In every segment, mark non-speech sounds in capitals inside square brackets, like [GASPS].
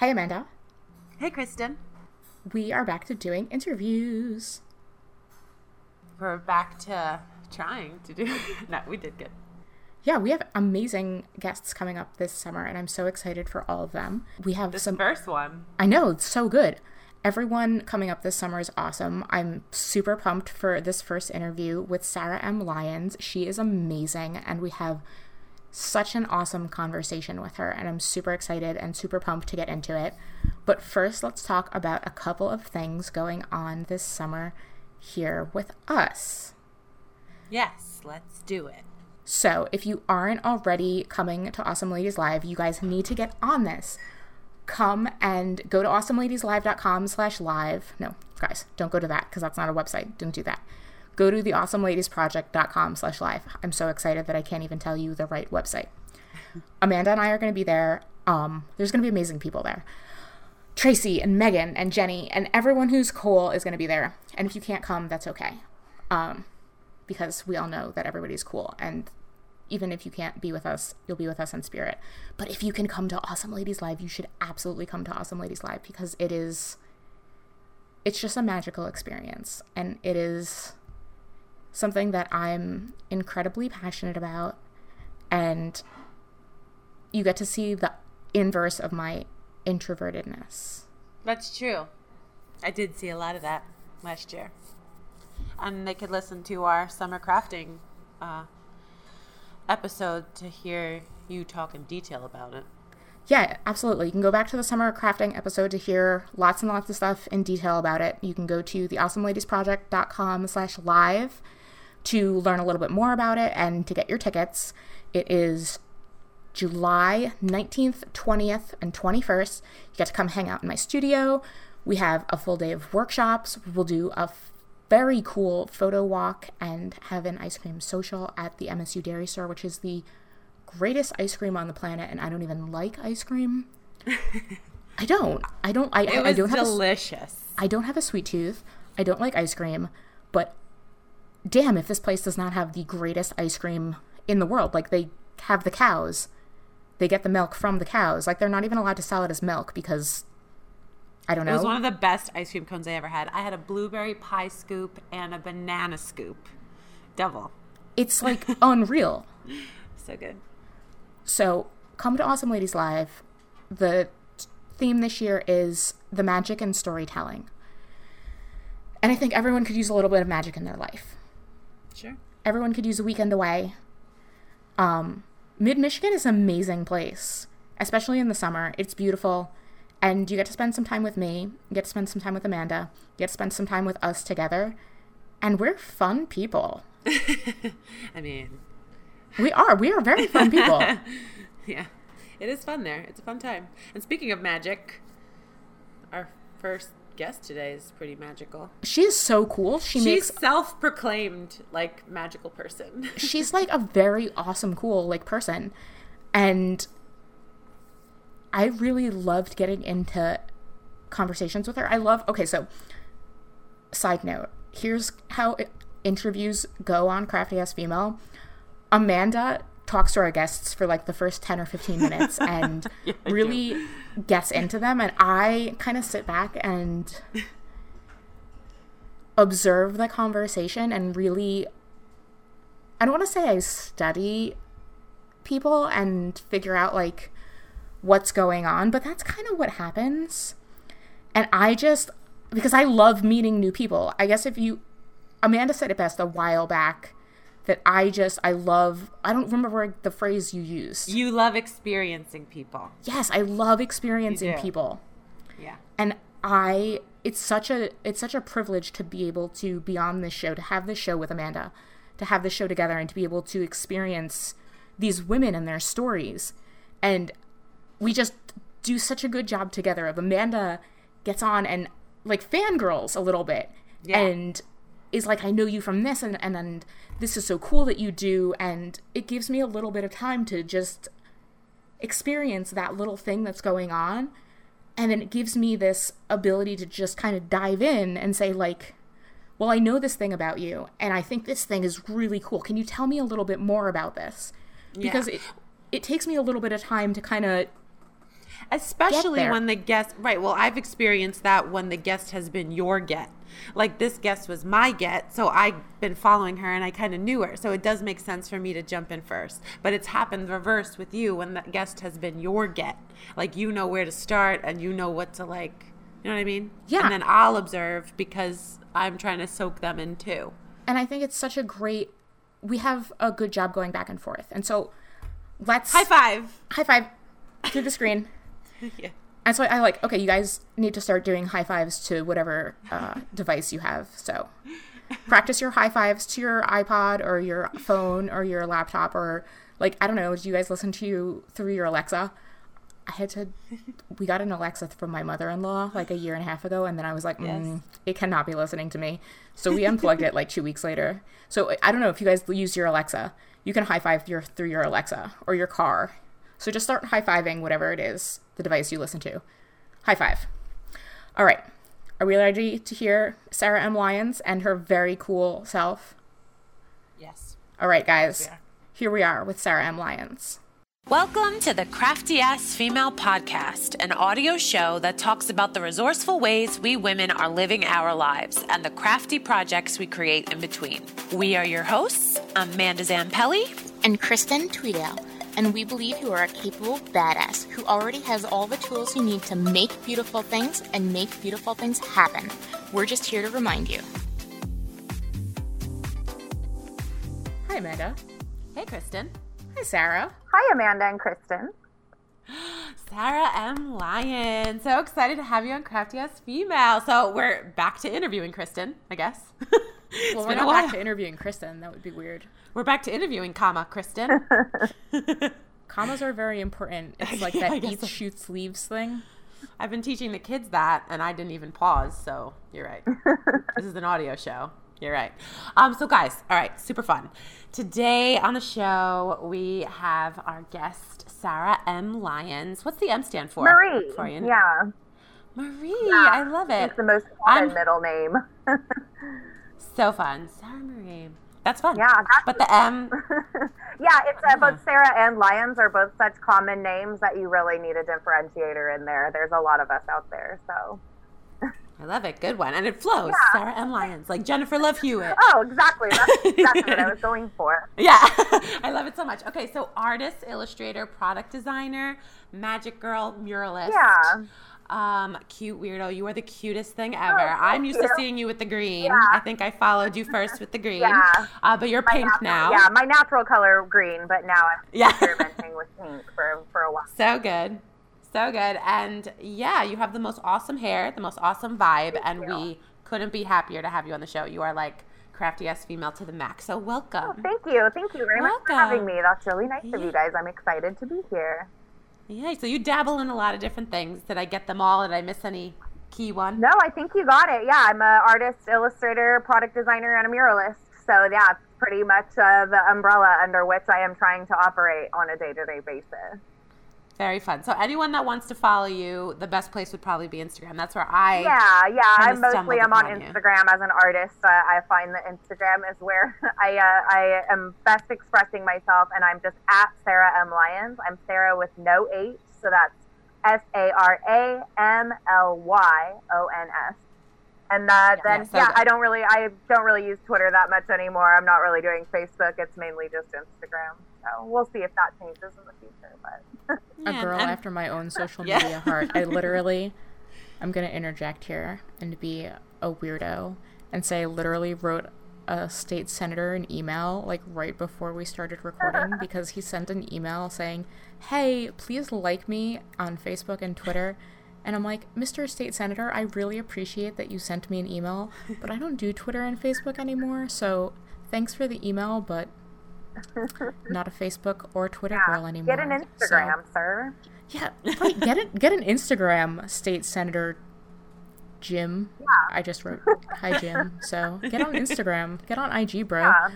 Hey, Amanda. Hey, Kristen. We are back to doing interviews. We're back to trying to do. [LAUGHS] no, we did good. Yeah, we have amazing guests coming up this summer, and I'm so excited for all of them. We have This some. first one. I know, it's so good. Everyone coming up this summer is awesome. I'm super pumped for this first interview with Sarah M. Lyons. She is amazing, and we have such an awesome conversation with her, and I'm super excited and super pumped to get into it. But first, let's talk about a couple of things going on this summer here with us. Yes, let's do it. So, if you aren't already coming to Awesome Ladies Live, you guys need to get on this. Come and go to awesomeladieslive.com slash live. No, guys, don't go to that because that's not a website. Don't do that. Go to the awesomeladiesproject.com slash live. I'm so excited that I can't even tell you the right website. [LAUGHS] Amanda and I are going to be there. Um, there's going to be amazing people there. Tracy and Megan and Jenny and everyone who's cool is going to be there. And if you can't come, that's okay. Um, because we all know that everybody's cool. And even if you can't be with us, you'll be with us in spirit. But if you can come to Awesome Ladies Live, you should absolutely come to Awesome Ladies Live because it is, it's just a magical experience. And it is something that I'm incredibly passionate about. And you get to see the inverse of my introvertedness. That's true. I did see a lot of that last year. And they could listen to our summer crafting uh, episode to hear you talk in detail about it. Yeah, absolutely. You can go back to the summer crafting episode to hear lots and lots of stuff in detail about it. You can go to theawesomeladiesproject.com slash live to learn a little bit more about it and to get your tickets. It is July 19th, 20th, and 21st. You get to come hang out in my studio. We have a full day of workshops. We'll do a f- very cool photo walk and have an ice cream social at the MSU Dairy Store, which is the greatest ice cream on the planet. And I don't even like ice cream. [LAUGHS] I don't. I don't. I, It I don't have a, delicious. I don't have a sweet tooth. I don't like ice cream, but damn if this place does not have the greatest ice cream in the world. Like they have the cows. They get the milk from the cows. Like they're not even allowed to sell it as milk because I don't know. It was one of the best ice cream cones I ever had. I had a blueberry pie scoop and a banana scoop. Double. It's like [LAUGHS] unreal. So good. So come to Awesome Ladies Live. The theme this year is the magic and storytelling. And I think everyone could use a little bit of magic in their life. Sure. everyone could use a weekend away. Um, Mid Michigan is an amazing place, especially in the summer. It's beautiful, and you get to spend some time with me. You get to spend some time with Amanda. You get to spend some time with us together, and we're fun people. [LAUGHS] I mean, We are. We are very fun people. [LAUGHS] yeah. It is fun there. It's a fun time. And speaking of magic, our first guest today is pretty magical. she is so cool. She She's makes. self-proclaimed like magical person. [LAUGHS] She's like a very awesome, cool like person, and I really loved getting into conversations with her. I love. Okay, so side note. Here's how it, interviews go on Crafty Ass Female. Amanda talks to our guests for like the first 10 or 15 minutes [LAUGHS] and Yeah, I do. really gets into them and I kind of sit back and observe the conversation and really I don't want to say I study people and figure out like what's going on, but that's kind of what happens. And I just because I love meeting new people. I guess if you Amanda said it best a while back that I just I love I don't remember the phrase you used. you love experiencing people. yes, I love experiencing people. Yeah. And I it's such a it's such a privilege to be able to be on this show, to have this show with Amanda, to have this show together and to be able to experience these women and their stories. And we just do such a good job together of Amanda gets on and like fangirls a little bit Yeah. and is like I know you from this and, and and this is so cool that you do and it gives me a little bit of time to just experience that little thing that's going on. And then it gives me this ability to just kind of dive in and say like well i know this thing about you and i think this thing is really cool. Can you tell me a little bit more about this? Because Yeah. it it takes me a little bit of time to kind of Especially when the guest, right? Well, I've experienced that when the guest has been your get. Like this guest was my get, so I've been following her and I kind of knew her. So it does make sense for me to jump in first. But it's happened reverse with you when the guest has been your get. Like you know where to start and you know what to like. You know what I mean? Yeah. And then I'll observe because I'm trying to soak them in too. And I think it's such a great. We have a good job going back and forth, and so let's High five. high five through the screen. [LAUGHS] yeah. And so I like, okay, you guys need to start doing high fives to whatever uh, [LAUGHS] device you have. So practice your high fives to your iPod or your phone or your laptop or like, I don't know, do you guys listen to you through your Alexa? I had to, we got an Alexa from my mother in law like a year and a half ago. And then I was like, Yes. mm, it cannot be listening to me. So we [LAUGHS] unplugged it like two weeks later. So I don't know if you guys use your Alexa, you can high five your, through your Alexa or your car. So just start high fiving whatever it is, the device you listen to. High five. All right. Are we ready to hear Sarah M. Lyons and her very cool self? Yes. All right, guys. Yeah. Here we are with Sarah M. Lyons. Welcome to the Crafty Ass Female Podcast, an audio show that talks about the resourceful ways we women are living our lives and the crafty projects we create in between. We are your hosts. I'm Amanda Zampelli. and Kristen Tweedale, and we believe you are a capable badass who already has all the tools you need to make beautiful things and make beautiful things happen. We're just here to remind you. Hi, Amanda. Hey, Kristen. Hi, Sarah. Hi, Amanda and Kristen. [GASPS] Sarah M. Lyon. So excited to have you on Crafty Ass Female. So we're back to interviewing Kristen, I guess. [LAUGHS] It's Well, we're not back to interviewing Kristen. That would be weird. We're back to interviewing, comma, Kristen. [LAUGHS] Commas are very important. [LAUGHS] It's like I that guess eats, so. shoots, leaves thing. I've been teaching the kids that, and I didn't even pause. So you're right. [LAUGHS] this is an audio show. You're right. Um, so guys, all right, super fun. Today on the show we have our guest Sarah M. Lyons. What's the M stand for? Marie. For you? Yeah. Marie. I love it. It's the most common I'm- middle name. So fun, Sarah Marie. That's fun. Yeah, that's- But the M. [LAUGHS] yeah, it's uh, both Sarah and Lyons are both such common names that you really need a differentiator in there. There's a lot of us out there, so. I love it. Good one, and it flows. Sarah M. Lyons, like Jennifer Love Hewitt. Oh, exactly. That's exactly what I [LAUGHS] was going for. Yeah, [LAUGHS] I love it so much. Okay, so artist, illustrator, product designer, magic girl, muralist. Yeah. Um, cute weirdo. You are the cutest thing ever. Oh, I'm used to seeing you with the green. Yeah. I think I followed you first with the green. Yeah. Uh, but you're My pink natural- now. Yeah, my natural color green, but now I'm [LAUGHS] Yeah. experimenting with pink for, for a while. So good. So good. And yeah, you have the most awesome hair, the most awesome vibe, and you. we couldn't be happier to have you on the show. You are like crafty ass female to the max. So welcome. Oh, Thank you. Thank you very much for Welcome. having me. That's really nice of you guys. I'm excited to be here. Yeah, so you dabble in a lot of different things. Did I get them all? Did I miss any key one? No, I think you got it. Yeah, I'm an artist, illustrator, product designer, and a muralist. So yeah, pretty much uh, the umbrella under which I am trying to operate on a day-to-day basis. Very fun. So anyone that wants to follow you, the best place would probably be Instagram. That's where I Yeah, yeah. I'm mostly I'm on upon you. Instagram as an artist. Uh, I find that Instagram is where [LAUGHS] I uh, I am best expressing myself, and I'm just at Sarah M Lyons. I'm Sarah with no H, so that's S A R A M L Y O N S. And uh, then Yeah, so yeah, good. I don't really I don't really use Twitter that much anymore. I'm not really doing Facebook. It's mainly just Instagram. So we'll see if that changes in the future. But A Yeah, girl and- after my own social Yeah. media heart. I [LAUGHS] literally, I'm going to interject here and be a weirdo and say I literally wrote a state senator an email like right before we started recording [LAUGHS] because he sent an email saying, Hey, please like me on Facebook and Twitter. And I'm like, Mr. State Senator, I really appreciate that you sent me an email, but I don't do Twitter and Facebook anymore. So thanks for the email, but not a Facebook or Twitter girl anymore. get an So- Instagram, sir. yeah, right. Get it. Get an Instagram, State Senator Jim. I just wrote hi Jim. So get on Instagram. Get on IG, bro. Yeah.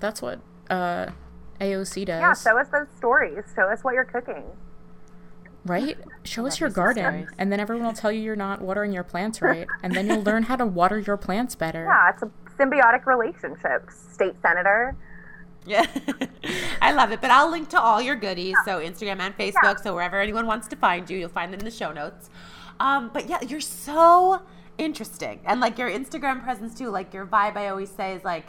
That's what uh, AOC does. Yeah, show us those stories. Show us what you're cooking. right? Show us your garden, and then everyone will tell you you're not watering your plants right, and then you'll learn how to water your plants better. [LAUGHS] Yeah, it's a symbiotic relationship. State senator, Yeah, [LAUGHS] I love it. But I'll link to all your goodies, so Instagram and Facebook. Yeah. So wherever anyone wants to find you, you'll find them in the show notes. Um, but yeah, you're so interesting, and like your Instagram presence too. Like your vibe, I always say is like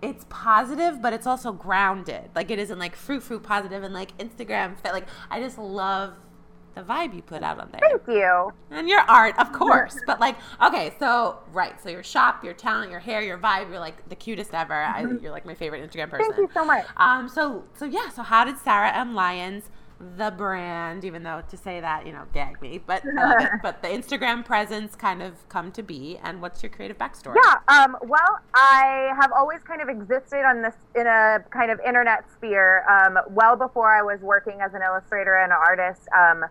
it's positive, but it's also grounded. Like it isn't like fruit fruit positive and like Instagram fit. Like I just love the vibe you put out on there. Thank you. And your art, of course. But like, okay, so right, so your shop, your talent, your hair, your vibe, you're like the cutest ever. I, you're like my favorite Instagram person. Thank you so much. Um, so so yeah, so how did Sarah M. Lyons, the brand, even though to say that, you know, gag me, but I. [LAUGHS] But the Instagram presence kind of come to be and what's your creative backstory? Yeah. Um, well, I have always kind of existed on this in a kind of internet sphere. Um, well before I was working as an illustrator and an artist. Um,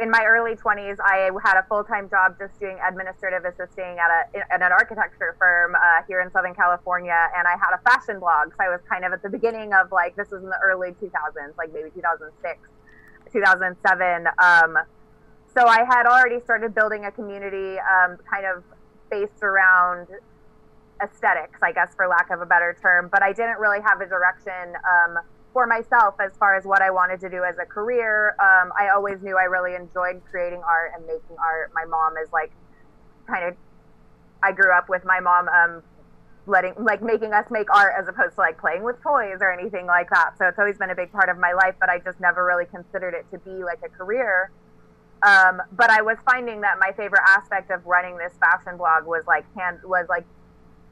in my early 20s, I had a full time job just doing administrative assisting at, a, at an architecture firm uh, here in Southern California. And I had a fashion blog. So I was kind of at the beginning of like, this was in the early 2000s, like maybe 2006, 2007. Um, so I had already started building a community um, kind of based around aesthetics, I guess, for lack of a better term. But I didn't really have a direction um, for myself as far as what I wanted to do as a career. Um, I always knew I really enjoyed creating art and making art. My mom is like kind of, I grew up with my mom um, letting, like making us make art as opposed to like playing with toys or anything like that. So it's always been a big part of my life, but I just never really considered it to be like a career. Um, but I was finding that my favorite aspect of running this fashion blog was like hand was like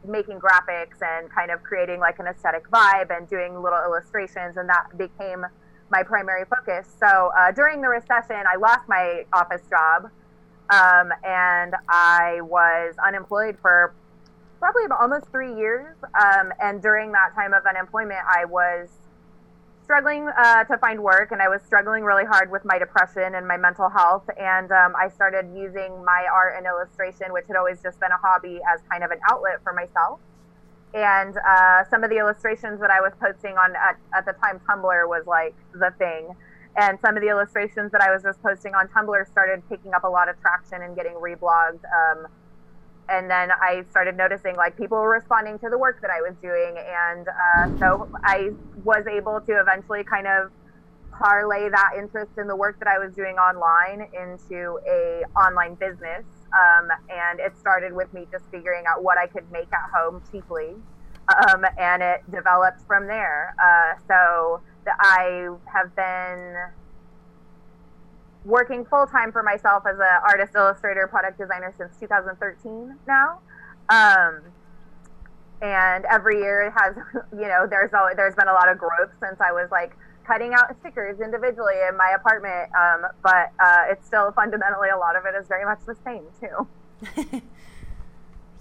making graphics and kind of creating like an aesthetic vibe and doing little illustrations and that became my primary focus. So uh, during the recession i lost my office job um, and i was unemployed for probably about almost three years um, and during that time of unemployment i was struggling uh, to find work and i was struggling really hard with my depression and my mental health and um, i started using my art and illustration which had always just been a hobby as kind of an outlet for myself. And uh, some of the illustrations that i was posting on at, at the time tumblr was like the thing. And some of the illustrations that i was just posting on tumblr started picking up a lot of traction and getting reblogged um, and then I started noticing like people were responding to the work that I was doing, and uh, so I was able to eventually kind of parlay that interest in the work that I was doing online into a online business. Um, and it started with me just figuring out what I could make at home cheaply, um, and it developed from there. Uh, so I have been working full time for myself as an artist, illustrator, product designer since 2013 now. Um, and every year it has, [LAUGHS] you know, there's always, there's been a lot of growth since I was like cutting out stickers individually in my apartment. Um, but uh, it's still fundamentally a lot of it is very much the same too. [LAUGHS]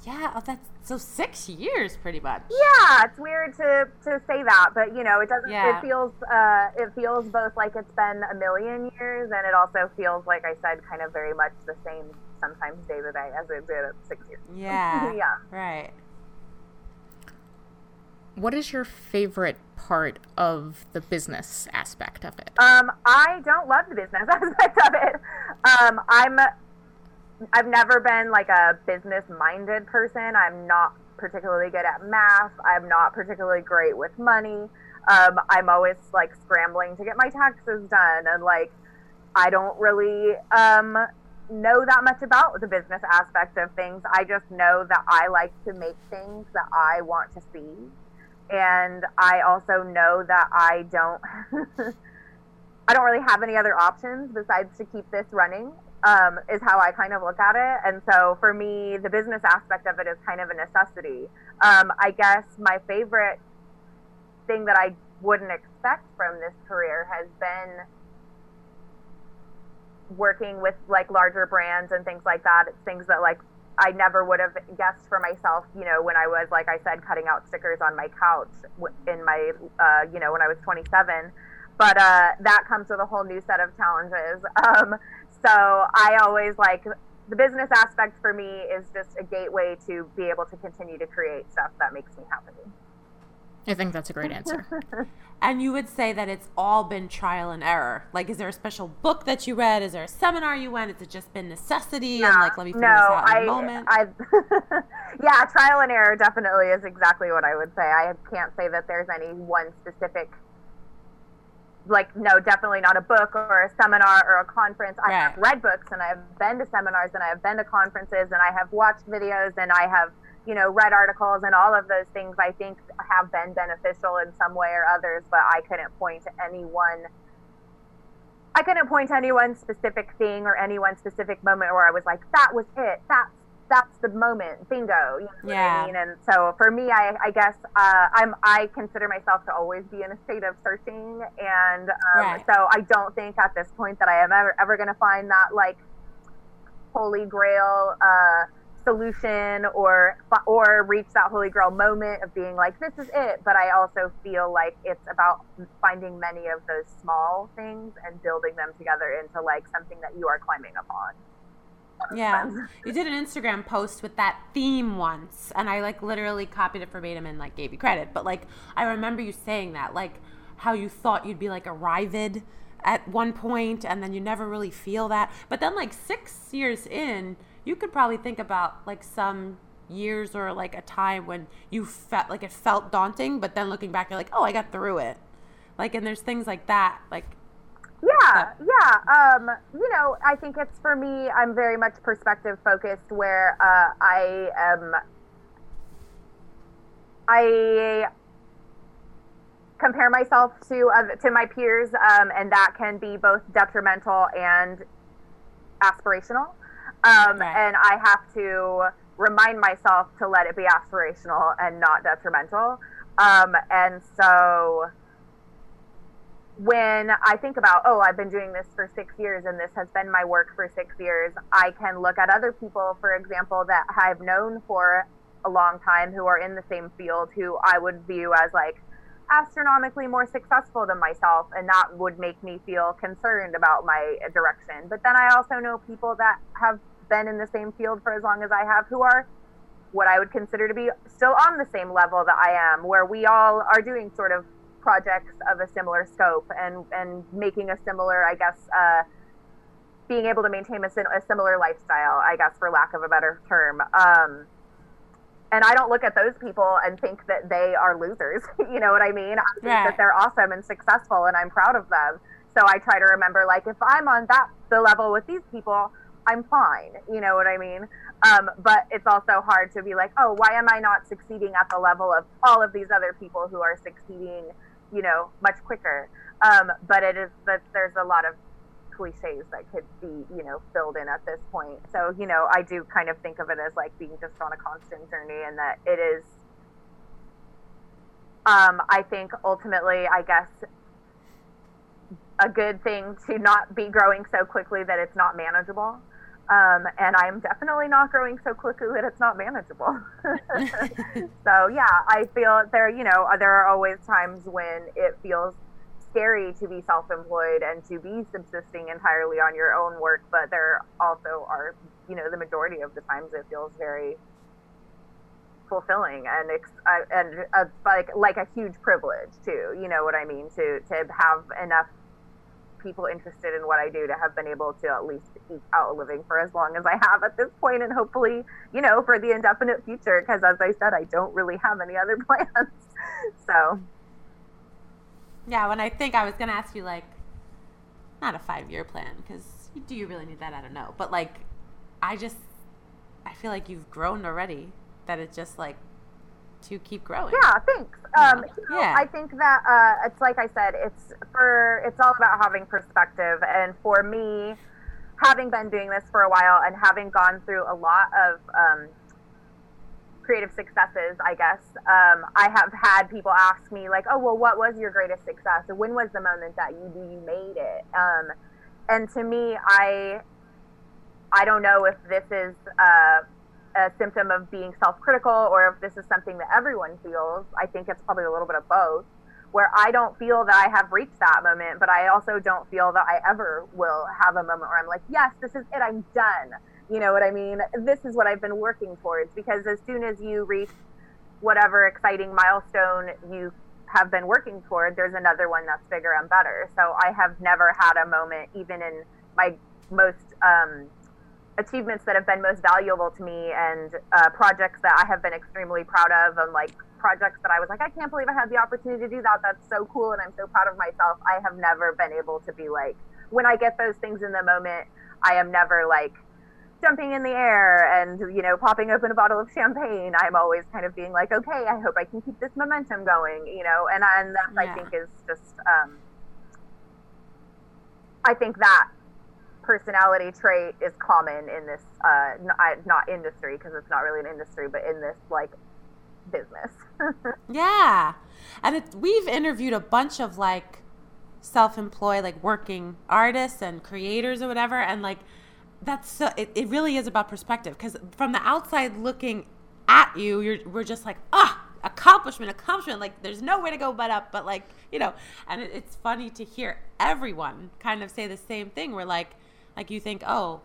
yeah, oh, that's so six years pretty much. Yeah, it's weird to, to say that, but you know, it doesn't. Yeah. It feels uh, it feels both like it's been a million years, and it also feels like I said, kind of very much the same sometimes day to day as it did at six years. Yeah. [LAUGHS] yeah. Right. What is your favorite part of the business aspect of it? Um, I don't love the business [LAUGHS] aspect of it. Um, I'm I've never been like a business minded person. I'm not particularly good at math. I'm not particularly great with money. Um, I'm always like scrambling to get my taxes done and like I don't really um, know that much about the business aspect of things. I just know that I like to make things that I want to see. And I also know that I don't [LAUGHS] I don't really have any other options besides to keep this running um, is how I kind of look at it. And so for me, the business aspect of it is kind of a necessity. Um, I guess my favorite thing that I wouldn't expect from this career has been working with like larger brands and things like that. It's things that like I never would have guessed for myself, you know, when I was, like I said, cutting out stickers on my couch in my, uh, you know, when I was 27. But uh, that comes with a whole new set of challenges. [LAUGHS] Um, so I always like the business aspect for me is just a gateway to be able to continue to create stuff that makes me happy. I think that's a great answer. [LAUGHS] And you would say that it's all been trial and error. Like, is there a special book that you read? Is there a seminar you went? Has it just been necessity? and like, let me figure no, this out in I, a moment. I, [LAUGHS] yeah, trial and error definitely is exactly what I would say. I can't say that there's any one specific like no definitely not a book or a seminar or a conference. I have read books and i've been to seminars and i've been to conferences and i have watched videos and i have you know read articles and all of those things i think have been beneficial in some way or others but i couldn't point to any one i couldn't point to any one specific thing or any one specific moment where i was like that was it. That's that's the moment, bingo. You know yeah. I mean? And so for me, I, I guess uh, I'm I consider myself to always be in a state of searching, and um, right. so I don't think at this point that I am ever ever going to find that like holy grail uh, solution or or reach that holy grail moment of being like this is it. But I also feel like it's about finding many of those small things and building them together into like something that you are climbing upon. Yeah. You did an Instagram post with that theme once, and I like literally copied it verbatim and like gave you credit. But like, I remember you saying that, like, how you thought you'd be like arrived at one point, and then you never really feel that. But then, like, six years in, you could probably think about like some years or like a time when you felt like it felt daunting, but then looking back, you're like, oh, I got through it. Like, and there's things like that. Like, yeah, yeah. Um, you know, I think it's for me. I'm very much perspective focused, where uh, I am. I compare myself to uh, to my peers, um, and that can be both detrimental and aspirational. Um, right. And I have to remind myself to let it be aspirational and not detrimental. Um, and so when I think about, oh, I've been doing this for six years and this has been my work for six years, I can look at other people, for example, that I've known for a long time who are in the same field who I would view as like astronomically more successful than myself. And that would make me feel concerned about my direction. But then I also know people that have been in the same field for as long as I have who are what I would consider to be still on the same level that I am, where we all are doing sort of projects of a similar scope and and making a similar, I guess, uh, being able to maintain a, a, similar lifestyle, I guess, for lack of a better term. Um, and I don't look at those people and think that they are losers. [LAUGHS] you know what I mean? I think right. that they're awesome and successful, and I'm proud of them. So I try to remember, like, if I'm on that the level with these people, I'm fine. You know what I mean? Um, but it's also hard to be like, oh, why am I not succeeding at the level of all of these other people who are succeeding you know, much quicker. Um, but it is that there's a lot of cliches that could be, you know, filled in at this point. So, you know, I do kind of think of it as like being just on a constant journey and that it is, um, I think ultimately, I guess, a good thing to not be growing so quickly that it's not manageable. Um, and I'm definitely not growing so quickly that it's not manageable. [LAUGHS] so yeah, I feel there. You know, there are always times when it feels scary to be self-employed and to be subsisting entirely on your own work. But there also are, you know, the majority of the times it feels very fulfilling and uh, and uh, like like a huge privilege too. You know what I mean? To to have enough people interested in what I do to have been able to at least eke out a living for as long as I have at this point, and hopefully, you know, for the indefinite future. Because as I said, I don't really have any other [LAUGHS] plans. so, yeah, when I think I was going to ask you, like, not a five year plan, because do you really need that? I don't know. But, like, I just, I feel like you've grown already, that it's just like, to keep growing. Yeah, thanks. Um, you know, yeah. I think that uh, it's like I said, it's for it's all about having perspective, and for me, having been doing this for a while and having gone through a lot of um, creative successes, I guess um, I have had people ask me like, "Oh, well, what was your greatest success? Or when was the moment that you you made it?" Um, and to me, I I don't know if this is. Uh, a symptom of being self-critical or if this is something that everyone feels i think it's probably a little bit of both where i don't feel that i have reached that moment but i also don't feel that i ever will have a moment where i'm like yes this is it i'm done. You know what i mean? This is what i've been working towards because as soon as you reach whatever exciting milestone you have been working toward there's another one that's bigger and better. So i have never had a moment even in my most um, achievements that have been most valuable to me and uh, projects that I have been extremely proud of and like projects that I was like, I can't believe I had the opportunity to do that. That's so cool and I'm so proud of myself. I have never been able to be like, when I get those things in the moment, I am never like jumping in the air and, you know, popping open a bottle of champagne. I'm always kind of being like, okay, I hope I can keep this momentum going, you know, and, and that yeah. I think is just, um, I think that personality trait is common in this uh, not, not industry because it's not really an industry, but in this like business. [LAUGHS] yeah, and we've interviewed a bunch of like self-employed, like working artists and creators or whatever, and like that's so, it, it really is about perspective because from the outside looking at you, you're we're just like ah accomplishment, accomplishment. Like there's no way to go but up, but like you know, and it, it's funny to hear everyone kind of say the same thing. We're like like you think, oh,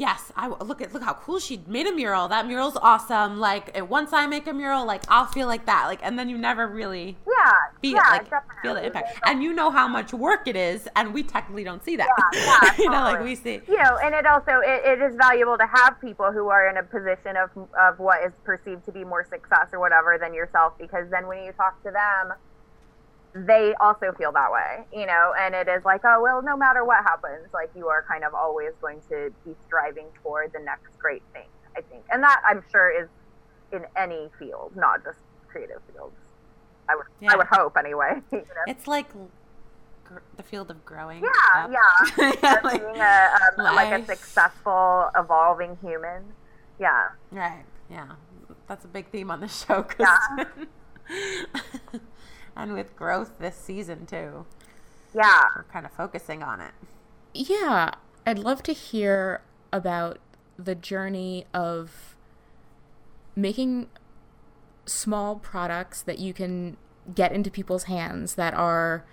yes, I look at look how cool she made a mural. That mural's awesome. Like once I make a mural, like I'll feel like that. Like and then you never really yeah feel yeah, like feel the impact. And you know how much work it is, and we technically don't see that. Yeah, [LAUGHS] yeah you know, like we see. You know, and it also it, it is valuable to have people who are in a position of of what is perceived to be more success or whatever than yourself, because then when you talk to them they also feel that way, you know, and it is like, oh, well, no matter what happens, like you are kind of always going to be striving toward the next great thing, I think. And that I'm sure is in any field, not just creative fields. I would, yeah. I would hope anyway. [LAUGHS] You know? It's like gr- the field of growing. Yeah, up. yeah. [LAUGHS] yeah like, being a, um, like a successful, evolving human. Yeah. Right. Yeah. That's a big theme on the show. yeah. [LAUGHS] and with growth this season too. Yeah. We're kind of focusing on it. Yeah. I'd love to hear about the journey of making small products that you can get into people's hands that are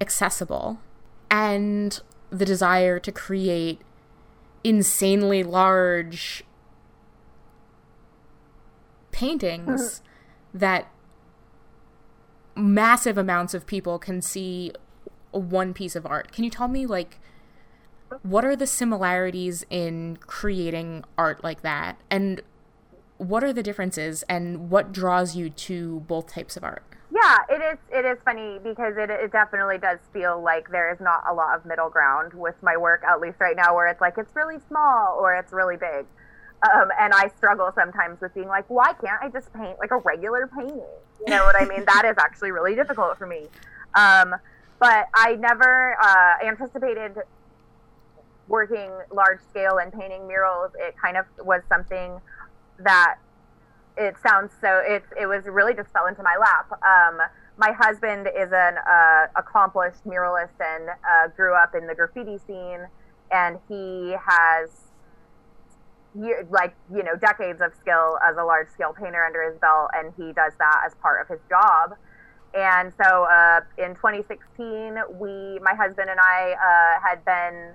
accessible and the desire to create insanely large paintings [LAUGHS] that massive amounts of people can see one piece of art. Can you tell me like what are the similarities in creating art like that and what are the differences and what draws you to both types of art? Yeah, it is. It is funny because it, it definitely does feel like there is not a lot of middle ground with my work, at least right now, where it's like it's really small or it's really big. Um, and I struggle sometimes with being like, why can't I just paint like a regular painting? You know what I mean? that is actually really difficult for me. Um, but I never uh, anticipated working large scale and painting murals. It kind of was something that it sounds so. It it was really just fell into my lap. Um, my husband is an uh, accomplished muralist and uh, grew up in the graffiti scene, and he has like you know decades of skill as a large scale painter under his belt and he does that as part of his job. And so uh, in 2016 we my husband and i uh, had been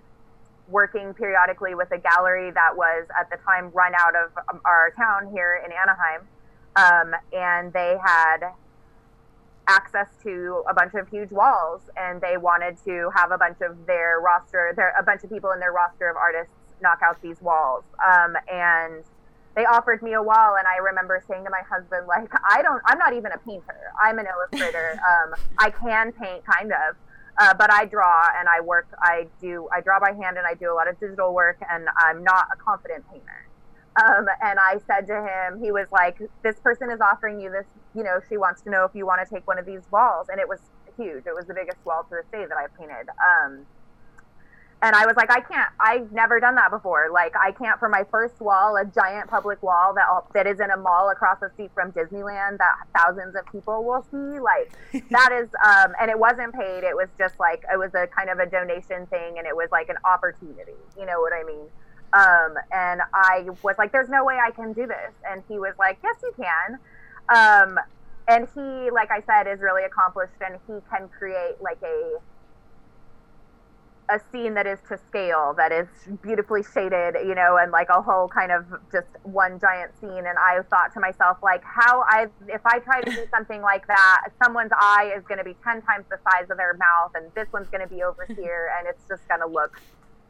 working periodically with a gallery that was at the time run out of um, our town here in anaheim. Um, and they had access to a bunch of huge walls and they wanted to have a bunch of their roster their a bunch of people in their roster of artists knock out these walls. Um, and they offered me a wall, and I remember saying to my husband, like, I don't, I'm not even a painter. I'm an illustrator. [LAUGHS] Um, I can paint, kind of. Uh, but I draw and I work. I do. I draw by hand and I do a lot of digital work. And I'm not a confident painter. Um, and I said to him, he was like, "This person is offering you this. You know, she wants to know if you want to take one of these walls." And it was huge. It was the biggest wall to this day that I've painted. Um, and I was like, I can't. I've never done that before. Like, I can't for my first wall, a giant public wall that that is in a mall across the street from Disneyland that thousands of people will see. Like, [LAUGHS] that is, um, and it wasn't paid. It was just like it was a kind of a donation thing, and it was like an opportunity. You know what I mean? Um, and I was like, "There's no way I can do this," and he was like, "Yes, you can." Um, and he, like I said, is really accomplished, and he can create like a a scene that is to scale, that is beautifully shaded, you know, and like a whole kind of just one giant scene. And I thought to myself, like, how I, if I try to do [LAUGHS] something like that, someone's eye is going to be 10 times the size of their mouth, and this one's going to be over [LAUGHS] here, and it's just going to look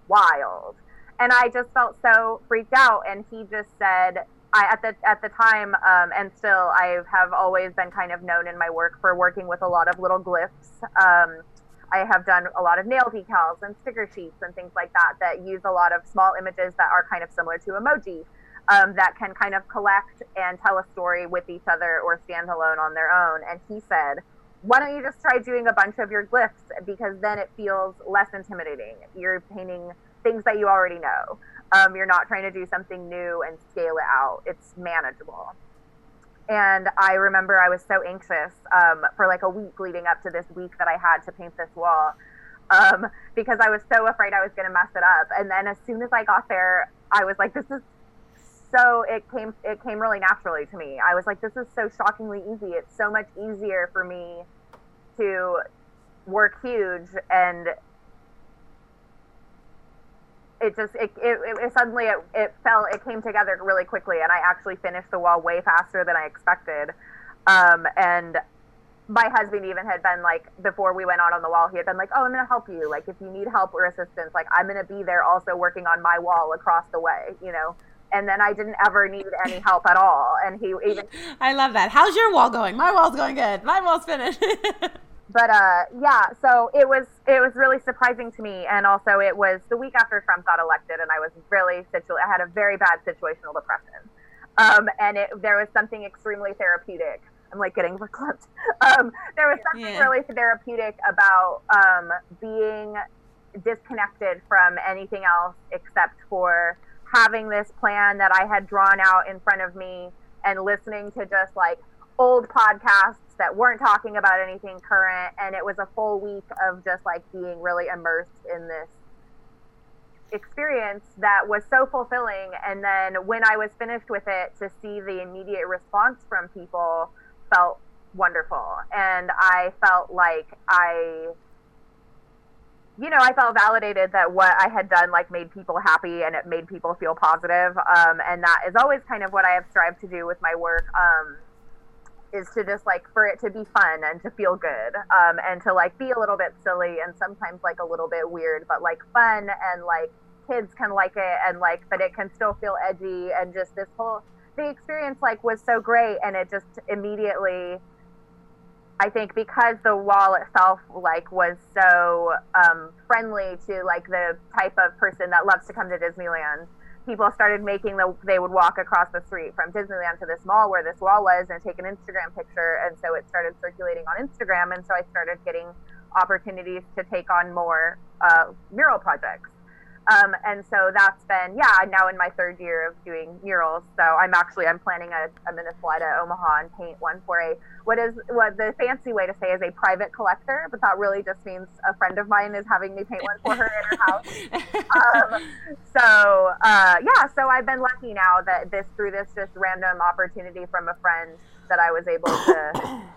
wild. and I just felt so freaked out. And he just said, I at the at the time, um, and still, I have always been kind of known in my work for working with a lot of little glyphs. Um, I have done a lot of nail decals and sticker sheets and things like that that use a lot of small images that are kind of similar to emoji. Um, that can kind of collect and tell a story with each other or stand alone on their own. And he said, why don't you just try doing a bunch of your glyphs because then it feels less intimidating. You're painting things that you already know. Um, you're not trying to do something new and scale it out. It's manageable. And I remember I was so anxious um, for like a week leading up to this week that I had to paint this wall um, because I was so afraid I was going to mess it up. And then as soon as I got there, I was like, this is so it came it came really naturally to me. I was like, this is so shockingly easy. It's so much easier for me to work huge and it just it, it, it suddenly it, it fell it came together really quickly and i actually finished the wall way faster than i expected. Um, and my husband even had been like before we went out on the wall he had been like oh i'm gonna help you. Like if you need help or assistance like i'm gonna be there also working on my wall across the way you know? And then i didn't ever need any help at all. And he even i love that. How's your wall going? My wall's going good. My wall's finished [LAUGHS] but uh, yeah, so it was it was really surprising to me, and also it was the week after Trump got elected, and I was really situ- I had a very bad situational depression, um, and it, there was something extremely therapeutic. I'm like getting verklempt. [LAUGHS] Um, there was something yeah. really therapeutic about um, being disconnected from anything else except for having this plan that I had drawn out in front of me and listening to just like old podcasts that weren't talking about anything current and it was a full week of just like being really immersed in this experience that was so fulfilling. And then when i was finished with it to see the immediate response from people felt wonderful. And i felt like i you know i felt validated that what i had done like made people happy and it made people feel positive. Um, and that is always kind of what i have strived to do with my work. Um, is to just like for it to be fun and to feel good um, and to like be a little bit silly and sometimes like a little bit weird but like fun and like kids can like it and like but it can still feel edgy and just this whole the experience like was so great and it just immediately I think because the wall itself like was so um, friendly to like the type of person that loves to come to Disneyland people started making the they would walk across the street from Disneyland to this mall where this wall was and take an Instagram picture. And so it started circulating on Instagram. And so I started getting opportunities to take on more uh, mural projects um, and so that's been yeah I'm now in my third year of doing murals. So I'm actually I'm planning a I'm going to fly to Omaha and paint one for a what is what the fancy way to say is a private collector but that really just means a friend of mine is having me paint one for her in her [LAUGHS] house. Um, so uh, yeah so I've been lucky now that this through this just random opportunity from a friend that I was able to [COUGHS]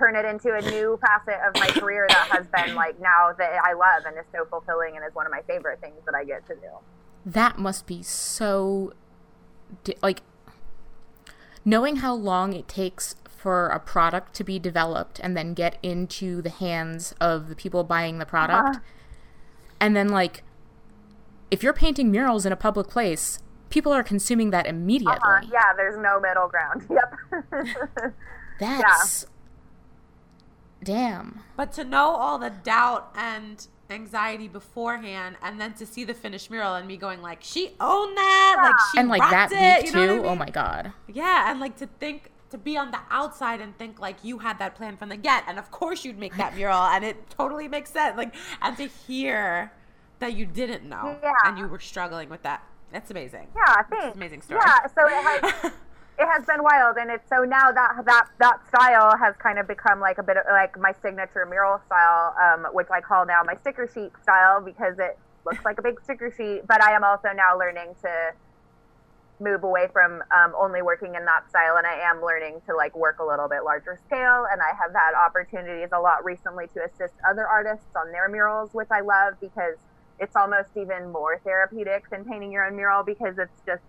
turn it into a new facet of my career that has been like now that I love and is so fulfilling and is one of my favorite things that I get to do. That must be so like knowing how long it takes for a product to be developed and then get into the hands of the people buying the product. Uh-huh. And then like if you're painting murals in a public place, people are consuming that immediately. Uh-huh. Yeah, there's no middle ground. [LAUGHS] Yep. [LAUGHS] That's Damn. But to know all the doubt and anxiety beforehand and then to see the finished mural and me going like she owned that yeah. like she and like that it, you know too I mean? oh my god yeah and like to think to be on the outside and think like you had that plan from the get and of course you'd make that [LAUGHS] mural and it totally makes sense like and to hear that you didn't know yeah. and you were struggling with that that's amazing yeah thanks amazing story yeah so it has [LAUGHS] it has been wild, and it's so now that that that style has kind of become like a bit of like my signature mural style, um, which I call now my sticker sheet style because it looks like a big sticker sheet. But I am also now learning to move away from um, only working in that style, and I am learning to like work a little bit larger scale. And I have had opportunities a lot recently to assist other artists on their murals, which I love because it's almost even more therapeutic than painting your own mural because it's just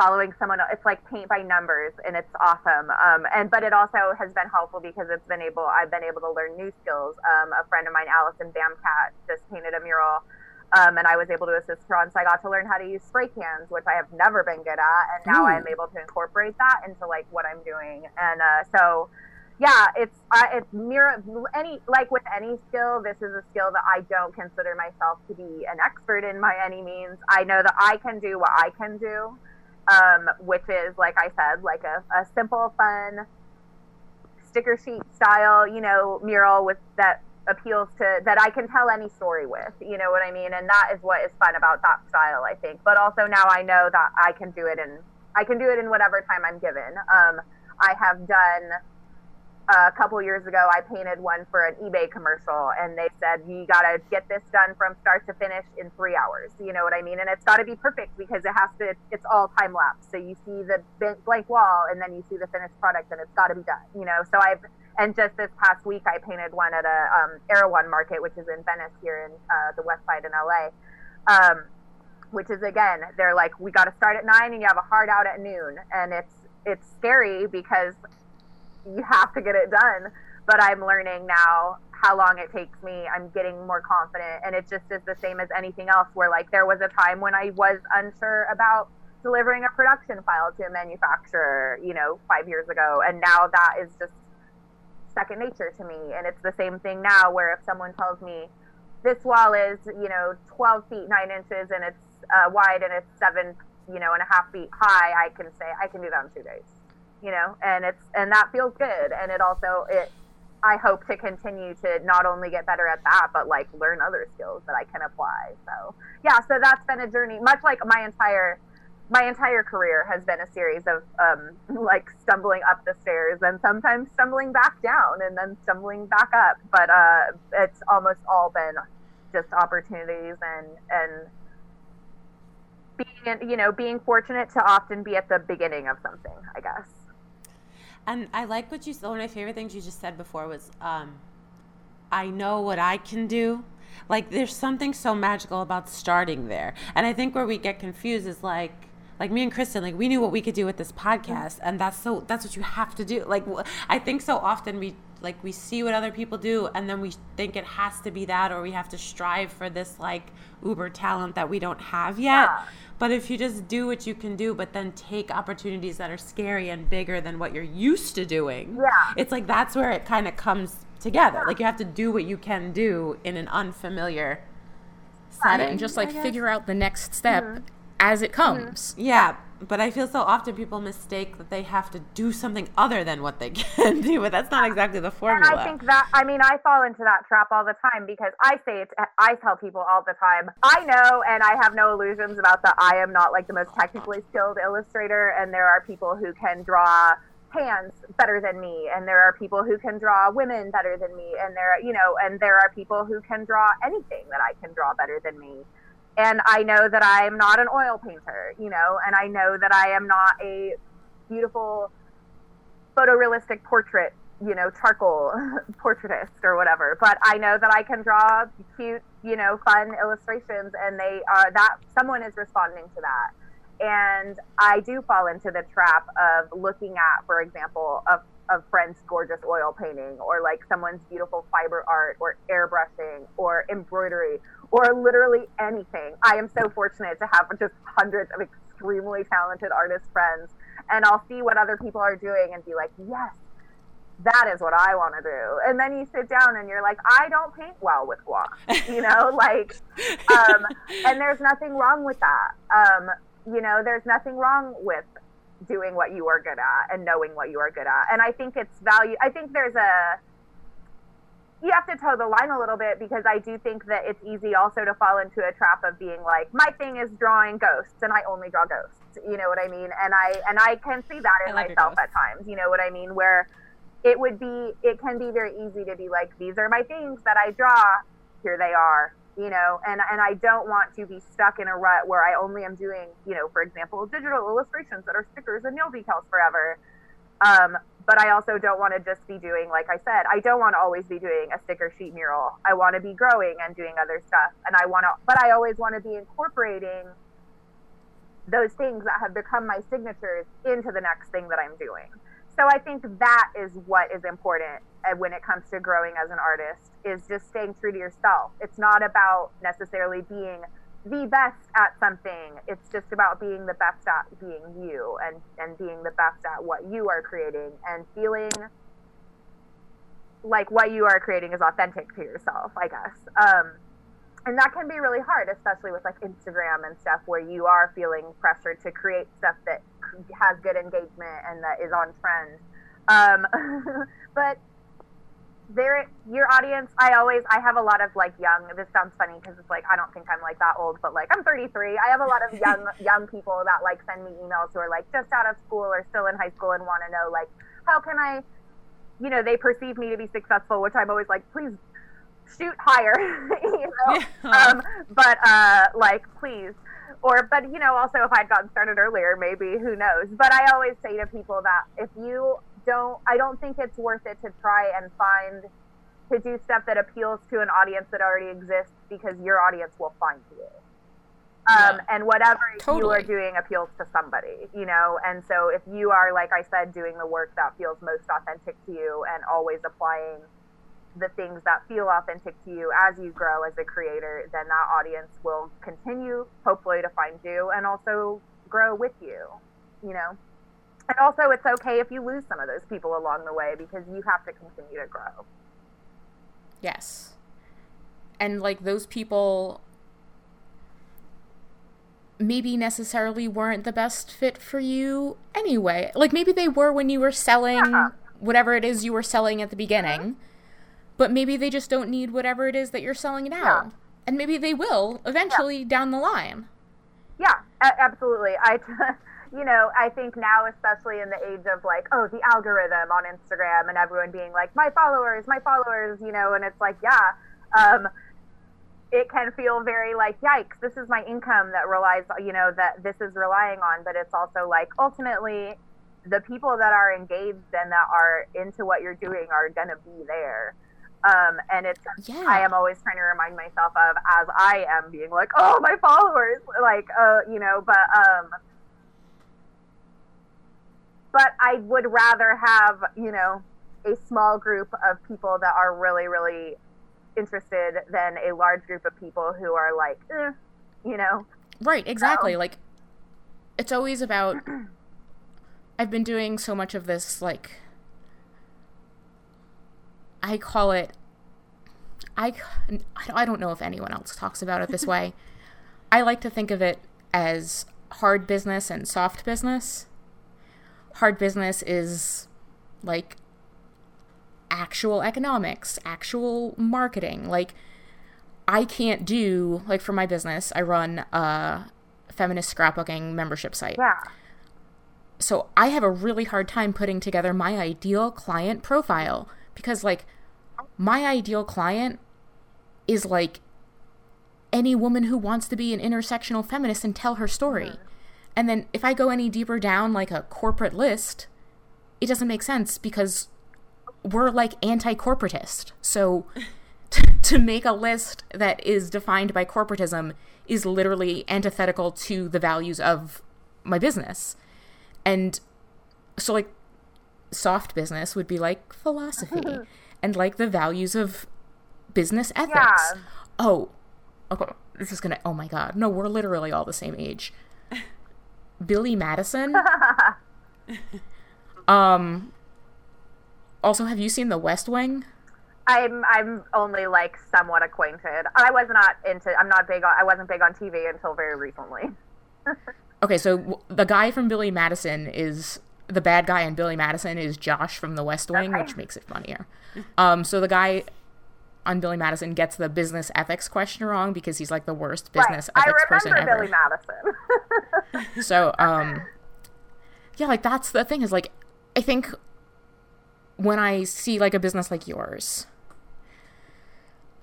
following someone it's like paint by numbers and it's awesome um, and but it also has been helpful because it's been able i've been able to learn new skills um, a friend of mine allison bamcat just painted a mural Um, and I was able to assist her on. So I got to learn how to use spray cans, which I have never been good at, and now Ooh. I'm able to incorporate that into like what I'm doing. And uh, so, yeah, it's uh, it's mirror any like with any skill. This is a skill that I don't consider myself to be an expert in by any means. I know that I can do what I can do, um, which is like I said, like a, a simple, fun sticker sheet style, you know, mural with that appeals to that I can tell any story with. You know what I mean? And that is what is fun about that style, I think. But also now I know that I can do it in I can do it in whatever time I'm given. Um, I have done a couple years ago. I painted one for an eBay commercial, and they said you got to get this done from start to finish in three hours. You know what I mean? And it's got to be perfect because it has to. It's all time lapse, so you see the blank wall, and then you see the finished product, and it's got to be done. You know, so I've and just this past week, I painted one at a um, Erewhon Market, which is in Venice here in uh, the West Side in LA. Um, which is again, they're like, we got to start at nine, and you have a hard out at noon, and it's it's scary because you have to get it done. But I'm learning now how long it takes me. I'm getting more confident, and it just is the same as anything else. Where like there was a time when I was unsure about delivering a production file to a manufacturer, you know, five years ago, and now that is just second nature to me. And it's the same thing now, where if someone tells me this wall is, you know, 12 feet 9 inches and it's uh, wide and it's seven, you know, and a half feet high, I can say I can do that in two days, you know, and it's and that feels good. And it also it, I hope to continue to not only get better at that, but like learn other skills that I can apply. So yeah, so that's been a journey, much like my entire my entire career has been a series of um, [LAUGHS] like stumbling up the stairs and sometimes stumbling back down and then stumbling back up. But uh, it's almost all been just opportunities and and being you know being fortunate to often be at the beginning of something. I guess. And I like what you said. One of my favorite things you just said before was, um, I know what I can do. Like, there's something so magical about starting there. And I think where we get confused is like, like me and Kristen, like we knew what we could do with this podcast, and that's so that's what you have to do. Like, I think so often we like we see what other people do, and then we think it has to be that, or we have to strive for this like uber talent that we don't have yet. Yeah. But if you just do what you can do, but then take opportunities that are scary and bigger than what you're used to doing, Yeah. it's like that's where it kind of comes together. Like you have to do what you can do in an unfamiliar setting. and just like figure out the next step Mm-hmm. as it comes. Yeah, but I feel so often people mistake that they have to do something other than what they [LAUGHS] can do, but that's not exactly the formula. And. I think that I mean I fall into that trap all the time because I say it. I tell people all the time. I know, and I have no illusions about that. I am not like the most technically skilled illustrator, and there are people who can draw hands better than me, and there are people who can draw women better than me, and there, you know, and there are people who can draw anything that I can draw better than me. And I know that I am not an oil painter, you know, and I know that I am not a beautiful photorealistic portrait, you know, charcoal [LAUGHS] portraitist or whatever. But I know that I can draw cute, you know, fun illustrations, and they are that someone is responding to that. And I do fall into the trap of looking at, for example, a, a friend's gorgeous oil painting, or like someone's beautiful fiber art, or airbrushing, or embroidery, or literally anything. I am so fortunate to have just hundreds of extremely talented artist friends and I'll see what other people are doing and be like, yes, that is what I want to do. And then you sit down and you're like, I don't paint well with gouache, you [LAUGHS] know, like, um, and there's nothing wrong with that. Um, you know, there's nothing wrong with doing what you are good at and knowing what you are good at. And I think it's value. I think there's a, you have to toe the line a little bit because I do think that it's easy also to fall into a trap of being like, my thing is drawing ghosts and I only draw ghosts. You know what I mean? And I and I can see that in I like your myself at times. You know what I mean? Where it would be it can be very easy to be like, these are my things that I draw, here they are. You know, and and I don't want to be stuck in a rut where I only am doing, you know, for example, digital illustrations that are stickers and nail decals forever. Um, but I also don't want to just be doing, like I said, I don't want to always be doing a sticker sheet mural. I want to be growing and doing other stuff. And I want to, but I always want to be incorporating those things that have become my signatures into the next thing that I'm doing. so I think that is what is important uh, when it comes to growing as an artist is just staying true to yourself. It's not about necessarily being the best at something. It's just about being the best at being you and, and being the best at what you are creating and feeling like what you are creating is authentic to yourself, I guess. Um, and that can be really hard, especially with like Instagram and stuff, where you are feeling pressure to create stuff that has good engagement and that is on trend. Um, [LAUGHS] but there, your audience, I always, I have a lot of like young. This sounds funny because it's like I don't think I'm like that old, but like I'm 33. I have a lot of [LAUGHS] young young people that like send me emails who are like just out of school or still in high school and want to know like how can I, you know, they perceive me to be successful, which I'm always like, please shoot higher, [LAUGHS] you know. Yeah. Um, but uh, like, please, or but you know, also if I'd gotten started earlier, maybe who knows. But I always say to people that if you don't, I don't think it's worth it to try and find to do stuff that appeals to an audience that already exists because your audience will find you. Um, yeah. And whatever totally. you are doing appeals to somebody, you know. And so if you are, like I said, doing the work that feels most authentic to you and always applying the things that feel authentic to you as you grow as a creator, then that audience will continue, hopefully, to find you and also grow with you, you know? And also, it's okay if you lose some of those people along the way because you have to continue to grow. Yes. And like those people maybe necessarily weren't the best fit for you anyway. Like maybe they were when you were selling yeah. whatever it is you were selling at the beginning. Mm-hmm but maybe they just don't need whatever it is that you're selling now. Yeah. And maybe they will eventually yeah. down the line. Yeah, a- absolutely. I, [LAUGHS] you know, I think now, especially in the age of like, oh, the algorithm on Instagram and everyone being like, my followers, my followers, you know, and it's like, yeah, um, it can feel very like, yikes, this is my income that relies, you know, that this is relying on. But it's also like, ultimately, the people that are engaged and that are into what you're doing are going to be there. Um, and it's yeah. I am always trying to remind myself of as I am being like, oh, my followers, like, uh, you know, but um, but I would rather have you know a small group of people that are really really interested than a large group of people who are like, eh, you know. Right. Exactly. So. Like, it's always about. [CLEARS THROAT] I've been doing so much of this like I call it I I don't know if anyone else talks about it this [LAUGHS] way. I like to think of it as hard business and soft business. Hard business is like actual economics, actual marketing. Like I can't do like for my business, I run a feminist scrapbooking membership site. Yeah. So I have a really hard time putting together my ideal client profile because like my ideal client is like any woman who wants to be an intersectional feminist and tell her story. And then if I go any deeper down like a corporate list, it doesn't make sense because we're like anti-corporatist. So [LAUGHS] t- to make a list that is defined by corporatism is literally antithetical to the values of my business. And so like soft business would be like philosophy [LAUGHS] and like the values of business ethics. Yeah. Oh, okay. This is gonna. Oh my god. No, we're literally all the same age. Billy Madison. [LAUGHS] um. Also, have you seen The West Wing? I'm I'm only like somewhat acquainted. I was not into. I'm not big on. I wasn't big on TV until very recently. [LAUGHS] okay, so w- the guy from Billy Madison is the bad guy in Billy Madison is Josh from The West Wing, okay. which makes it funnier. Um, so the guy on Billy Madison gets the business ethics question wrong because he's like the worst business right. ethics person ever. I remember Billy Madison. [LAUGHS] so, um, yeah, like that's the thing is like, I think when I see like a business like yours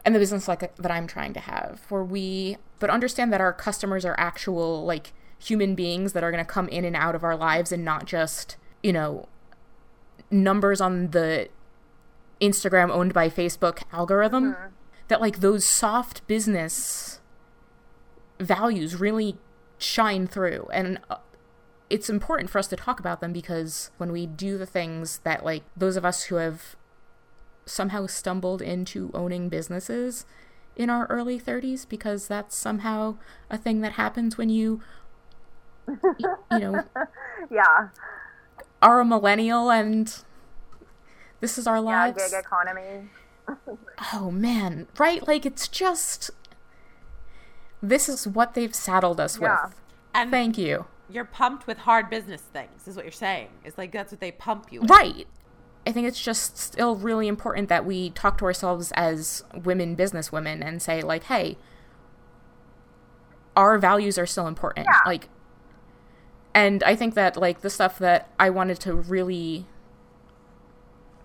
and the business like that I'm trying to have, where we but understand that our customers are actual like human beings that are going to come in and out of our lives and not just, you know, numbers on the Instagram owned by Facebook algorithm. Mm-hmm. That like those soft business values really shine through. And uh, it's important for us to talk about them because when we do the things that like those of us who have somehow stumbled into owning businesses in our early 30s because that's somehow a thing that happens when you you know [LAUGHS] yeah are a millennial and this is our yeah lives gig economy oh man right like it's just this is what they've saddled us Yeah. with And thank you you're pumped with hard business things, is what you're saying. It's like that's what they pump you with. Right. I think it's just still really important that we talk to ourselves as women business women and say like, "Hey, our values are still important." Yeah. Like and I think that like the stuff that I wanted to really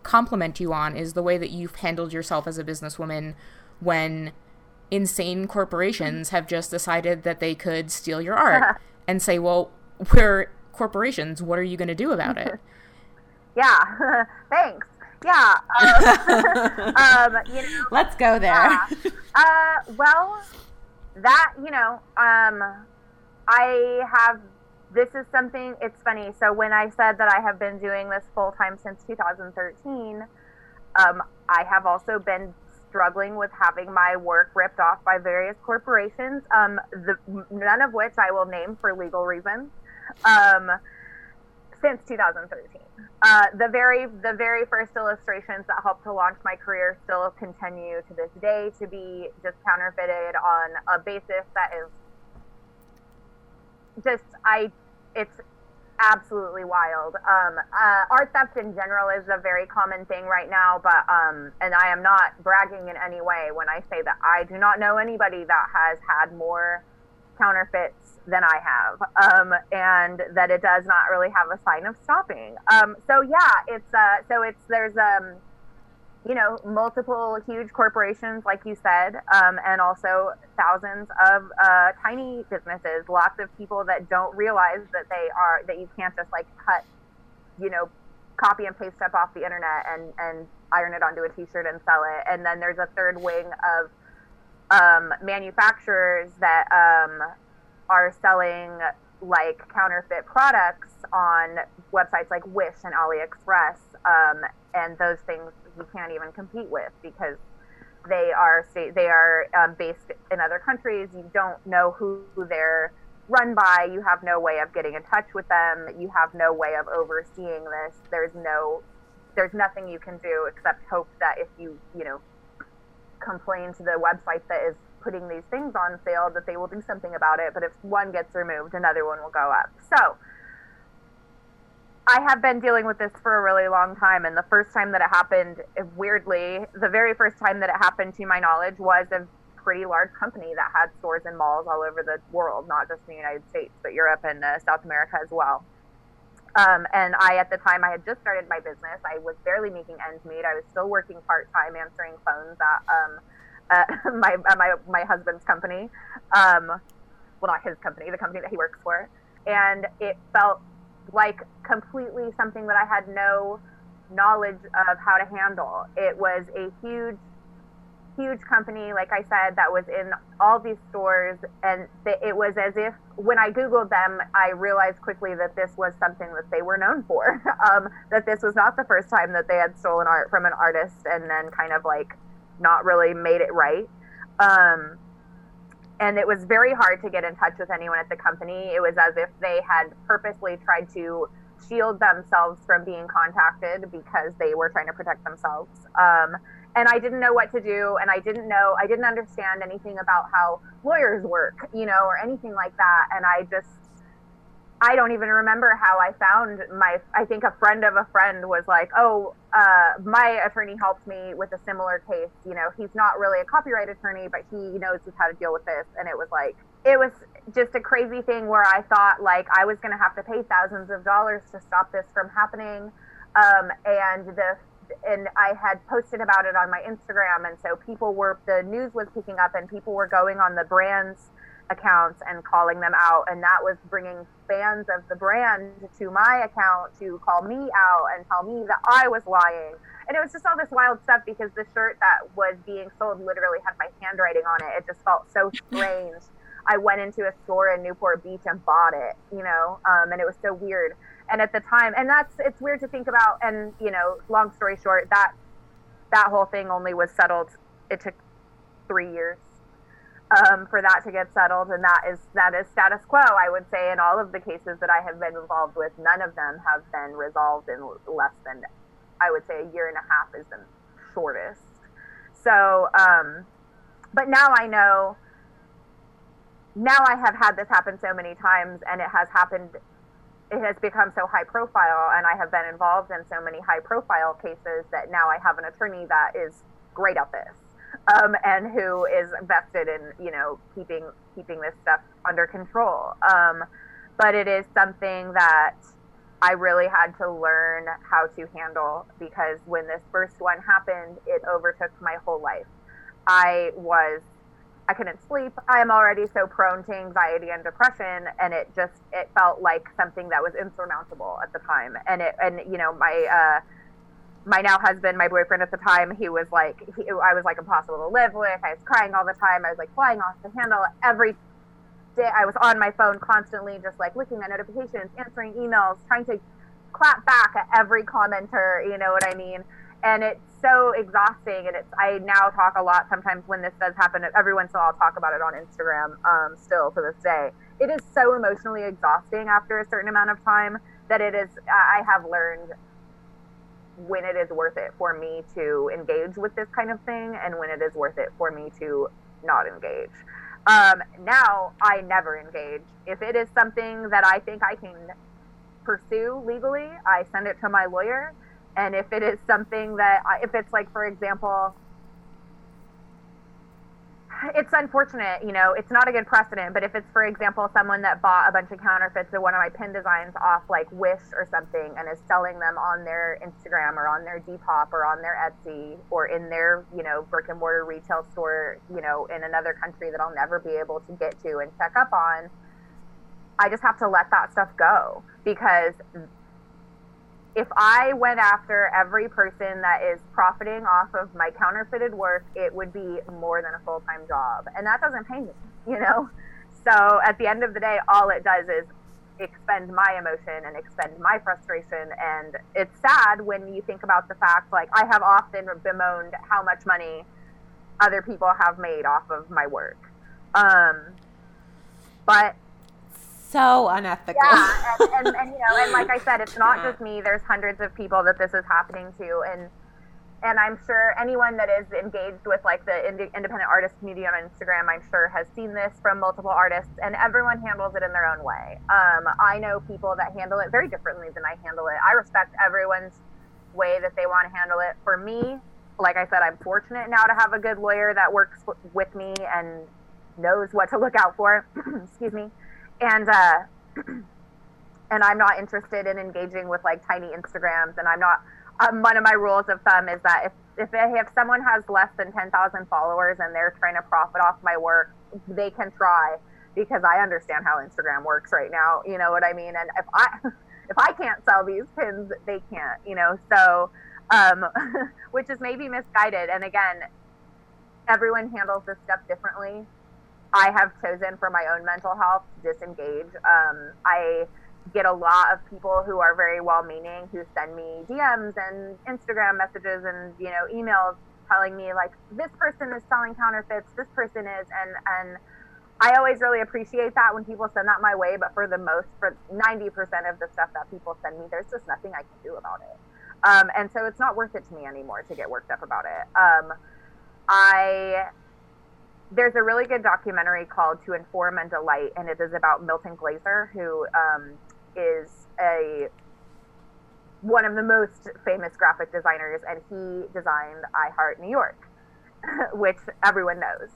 compliment you on is the way that you've handled yourself as a businesswoman when insane corporations have just decided that they could steal your art [LAUGHS] and say, "Well, we're corporations. What are you going to do about it?" [LAUGHS] yeah [LAUGHS] thanks yeah um, um, you know Let's go there. Yeah. Uh, well, that you know, um, I have. This is something. It's funny. So when I said that I have been doing this full time since 2013, um, I have also been struggling with having my work ripped off by various corporations. Um, the none of which I will name for legal reasons. Um, since 2013. Uh, the very the very first illustrations that helped to launch my career still continue to this day to be just counterfeited on a basis that is just I it's absolutely wild. Um, uh, art theft in general is a very common thing right now, but um, and I am not bragging in any way when I say that I do not know anybody that has had more counterfeits than I have, um, and that it does not really have a sign of stopping. Um, so yeah, it's uh, so it's there's um, you know multiple huge corporations, like you said, um, and also thousands of uh, tiny businesses. Lots of people that don't realize that they are that you can't just like cut, you know, copy and paste stuff off the internet and and iron it onto a T-shirt and sell it. And then there's a third wing of um, manufacturers that um, are selling like counterfeit products on websites like Wish and AliExpress, um, and those things you can't even compete with because they are state they are um, based in other countries. You don't know who, they're run by. You have no way of getting in touch with them. You have no way of overseeing this. There's no there's nothing you can do except hope that if you you know complain to the website that is putting these things on sale that they will do something about it but if one gets removed another one will go up so i have been dealing with this for a really long time and the first time that it happened weirdly the very first time that it happened to my knowledge was a pretty large company that had stores and malls all over the world not just in the united states but europe and uh, south america as well um, and I, at the time, I had just started my business. I was barely making ends meet. I was still working part time, answering phones at, um, at [LAUGHS] my at my my husband's company. Um, well, not his company, the company that he works for. And it felt like completely something that I had no knowledge of how to handle. It was a huge huge company, like I said, that was in all these stores. And it was as if when I Googled them, I realized quickly that this was something that they were known for. [LAUGHS] um, that this was not the first time that they had stolen art from an artist and then kind of like not really made it right. Um, and it was very hard to get in touch with anyone at the company. It was as if they had purposely tried to shield themselves from being contacted because they were trying to protect themselves. Um, and I didn't know what to do, and I didn't know, I didn't understand anything about how lawyers work, you know, or anything like that. And I just, I don't even remember how I found my. I think a friend of a friend was like, "Oh, uh, my attorney helped me with a similar case. You know, he's not really a copyright attorney, but he knows how to deal with this." And it was like, it was just a crazy thing where I thought like I was going to have to pay thousands of dollars to stop this from happening. Um, and the and I had posted about it on my Instagram, and so people were the news was picking up, and people were going on the brands accounts and calling them out, and that was bringing fans of the brand to my account to call me out and tell me that I was lying. And it was just all this wild stuff because the shirt that was being sold literally had my handwriting on it. It just felt so strange. I went into a store in Newport Beach and bought it, you know, um, and it was so weird. And at the time, and that's it's weird to think about. And you know, long story short, that that whole thing only was settled. It took three years um, for that to get settled, and that is that is status quo. I would say in all of the cases that I have been involved with, none of them have been resolved in less than, I would say, a year and a half is the shortest. So, um, but now I know now I have had this happen so many times and it has happened it has become so high profile and I have been involved in so many high profile cases that now I have an attorney that is great at this um, and who is vested in you know keeping keeping this stuff under control um, but it is something that I really had to learn how to handle because when this first one happened it overtook my whole life I was I couldn't sleep. I'm already so prone to anxiety and depression, and it just it felt like something that was insurmountable at the time. And it and you know my uh, my now husband, my boyfriend at the time, he was like he, I was like impossible to live with. I was crying all the time. I was like flying off the handle every day. I was on my phone constantly, just like looking at notifications, answering emails, trying to clap back at every commenter. You know what I mean? and it's so exhausting and it's i now talk a lot sometimes when this does happen every once in a while i'll talk about it on instagram um, still to this day it is so emotionally exhausting after a certain amount of time that it is i have learned when it is worth it for me to engage with this kind of thing and when it is worth it for me to not engage. Um, now i never engage. If it is something that i think i can pursue legally i send it to my lawyer. And if it is something that if it's like for example it's unfortunate, you know, it's not a good precedent, but if it's, for example, someone that bought a bunch of counterfeits of one of my pin designs off like Wish or something and is selling them on their Instagram or on their Depop or on their Etsy or in their, you know, brick and mortar retail store, you know, in another country that I'll never be able to get to and check up on, I just have to let that stuff go because if I went after every person that is profiting off of my counterfeited work, it would be more than a full time job. And that doesn't pay me, you know? So at the end of the day, all it does is expend my emotion and expend my frustration. And it's sad when you think about the fact, like, I have often bemoaned how much money other people have made off of my work. Um, but so unethical. Yeah, and, and, and, you know, and like I said, it's not just me. There's hundreds of people that this is happening to, and and I'm sure anyone that is engaged with like the independent artist community on Instagram, I'm sure has seen this from multiple artists, and everyone handles it in their own way. Um, I know people that handle it very differently than I handle it. I respect everyone's way that they want to handle it. For me, like I said, I'm fortunate now to have a good lawyer that works with me and knows what to look out for. [CLEARS THROAT] Excuse me and uh, [CLEARS THROAT] and I'm not interested in engaging with like tiny Instagrams, and I'm not. Um, one of my rules of thumb is that if if, if someone has less than ten thousand followers and they're trying to profit off my work, they can try because I understand how Instagram works right now. You know what I mean? And if I [LAUGHS] if I can't sell these pins, they can't. You know, so um, [LAUGHS] which is maybe misguided. And again, everyone handles this stuff differently. I have chosen for my own mental health to disengage. Um, I get a lot of people who are very well meaning who send me DMs and Instagram messages and you know emails telling me like this person is selling counterfeits, this person is and and I always really appreciate that when people send that my way, but for the most for 90% of the stuff that people send me, there's just nothing I can do about it. Um, and so it's not worth it to me anymore to get worked up about it. Um, I there's a really good documentary called To Inform and Delight, and it is about Milton Glaser, who um, is a one of the most famous graphic designers, and he designed I Heart New York, [LAUGHS] which everyone knows.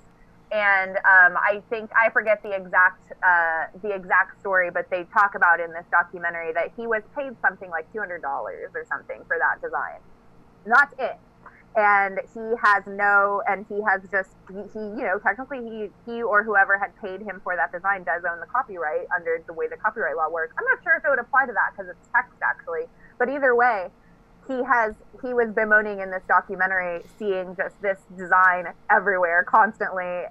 And um, I think I forget the exact uh, the exact story, but they talk about in this documentary that he was paid something like two hundred dollars or something for that design. And that's it and he has no and he has just he, you know technically he he or whoever had paid him for that design does own the copyright under the way the copyright law works. I'm not sure if it would apply to that because it's text actually. But either way he has he was bemoaning in this documentary seeing just this design everywhere constantly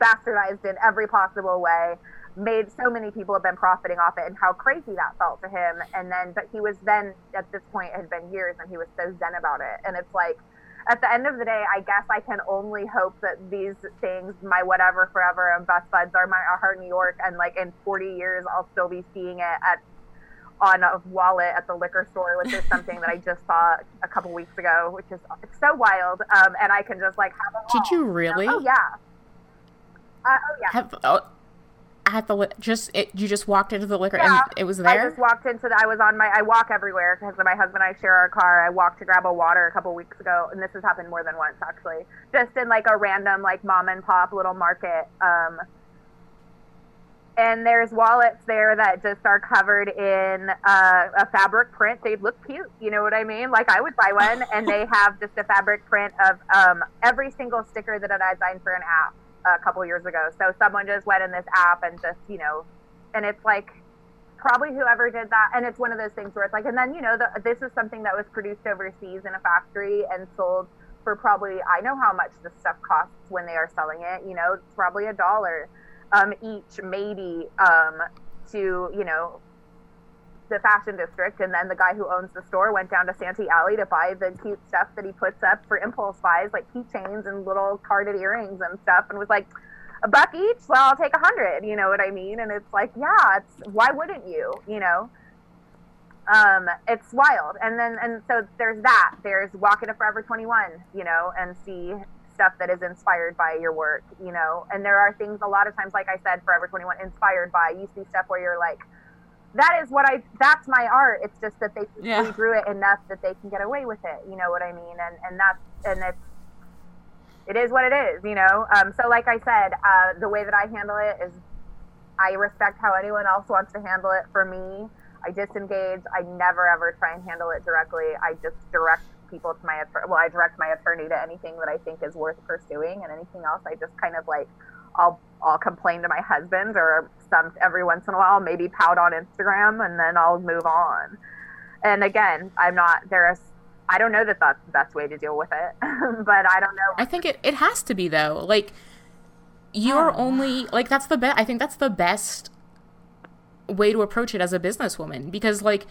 bastardized in every possible way made so many people have been profiting off it and how crazy that felt to him and then but he was then at this point it had been years and he was so zen about it and it's like at the end of the day i guess i can only hope that these things my whatever forever and best buds are my heart new york and like in 40 years i'll still be seeing it at on a wallet at the liquor store, which is something that I just [LAUGHS] saw a couple weeks ago, which is it's so wild. Um, and I can just like have it. Did you really? You know? Oh yeah. Uh, oh yeah. Have, oh, at the just it, you just walked into the liquor yeah, and it was there. I just walked into the. I was on my. I walk everywhere because my husband and I share our car. I walked to grab a water a couple weeks ago, and this has happened more than once actually. Just in like a random like mom and pop little market. Um, and there's wallets there that just are covered in uh, a fabric print. They look cute, you know what I mean? Like I would buy one, and they [LAUGHS] have just a fabric print of um, every single sticker that I designed for an app a couple years ago. So someone just went in this app and just, you know, and it's like probably whoever did that. And it's one of those things where it's like, and then you know, the, this is something that was produced overseas in a factory and sold for probably I know how much this stuff costs when they are selling it. You know, it's probably a dollar um, each maybe um, to you know the fashion district and then the guy who owns the store went down to Santee Alley to buy the cute stuff that he puts up for impulse buys like keychains and little carded earrings and stuff and was like a buck each? Well I'll take a hundred you know what I mean? And it's like yeah it's why wouldn't you you know? Um, it's wild. And then and so there's that. There's walk into Forever 21 you know and see stuff that is inspired by your work, you know. And there are things a lot of times, like I said, Forever 21, inspired by. You see stuff where you're like, that is what I. That's my art. It's just that they yeah. drew it enough that they can get away with it. You know what I mean? And and that's and it's it is what it is. You know. Um, so like I said, uh, the way that I handle it is, I respect how anyone else wants to handle it. For me, I disengage. I never ever try and handle it directly. I just direct people to my. Well, I direct my attorney to anything that I think is worth pursuing, and anything else, I just kind of like I'll I'll complain to my husband or some every once in a while, maybe pout on Instagram, and then I'll move on. And again, I'm not there's I don't know that that's the best way to deal with it, [LAUGHS] but I don't know. I think it it has to be though. Like you're oh. only like that's the best. I think that's the best way to approach it as a businesswoman because like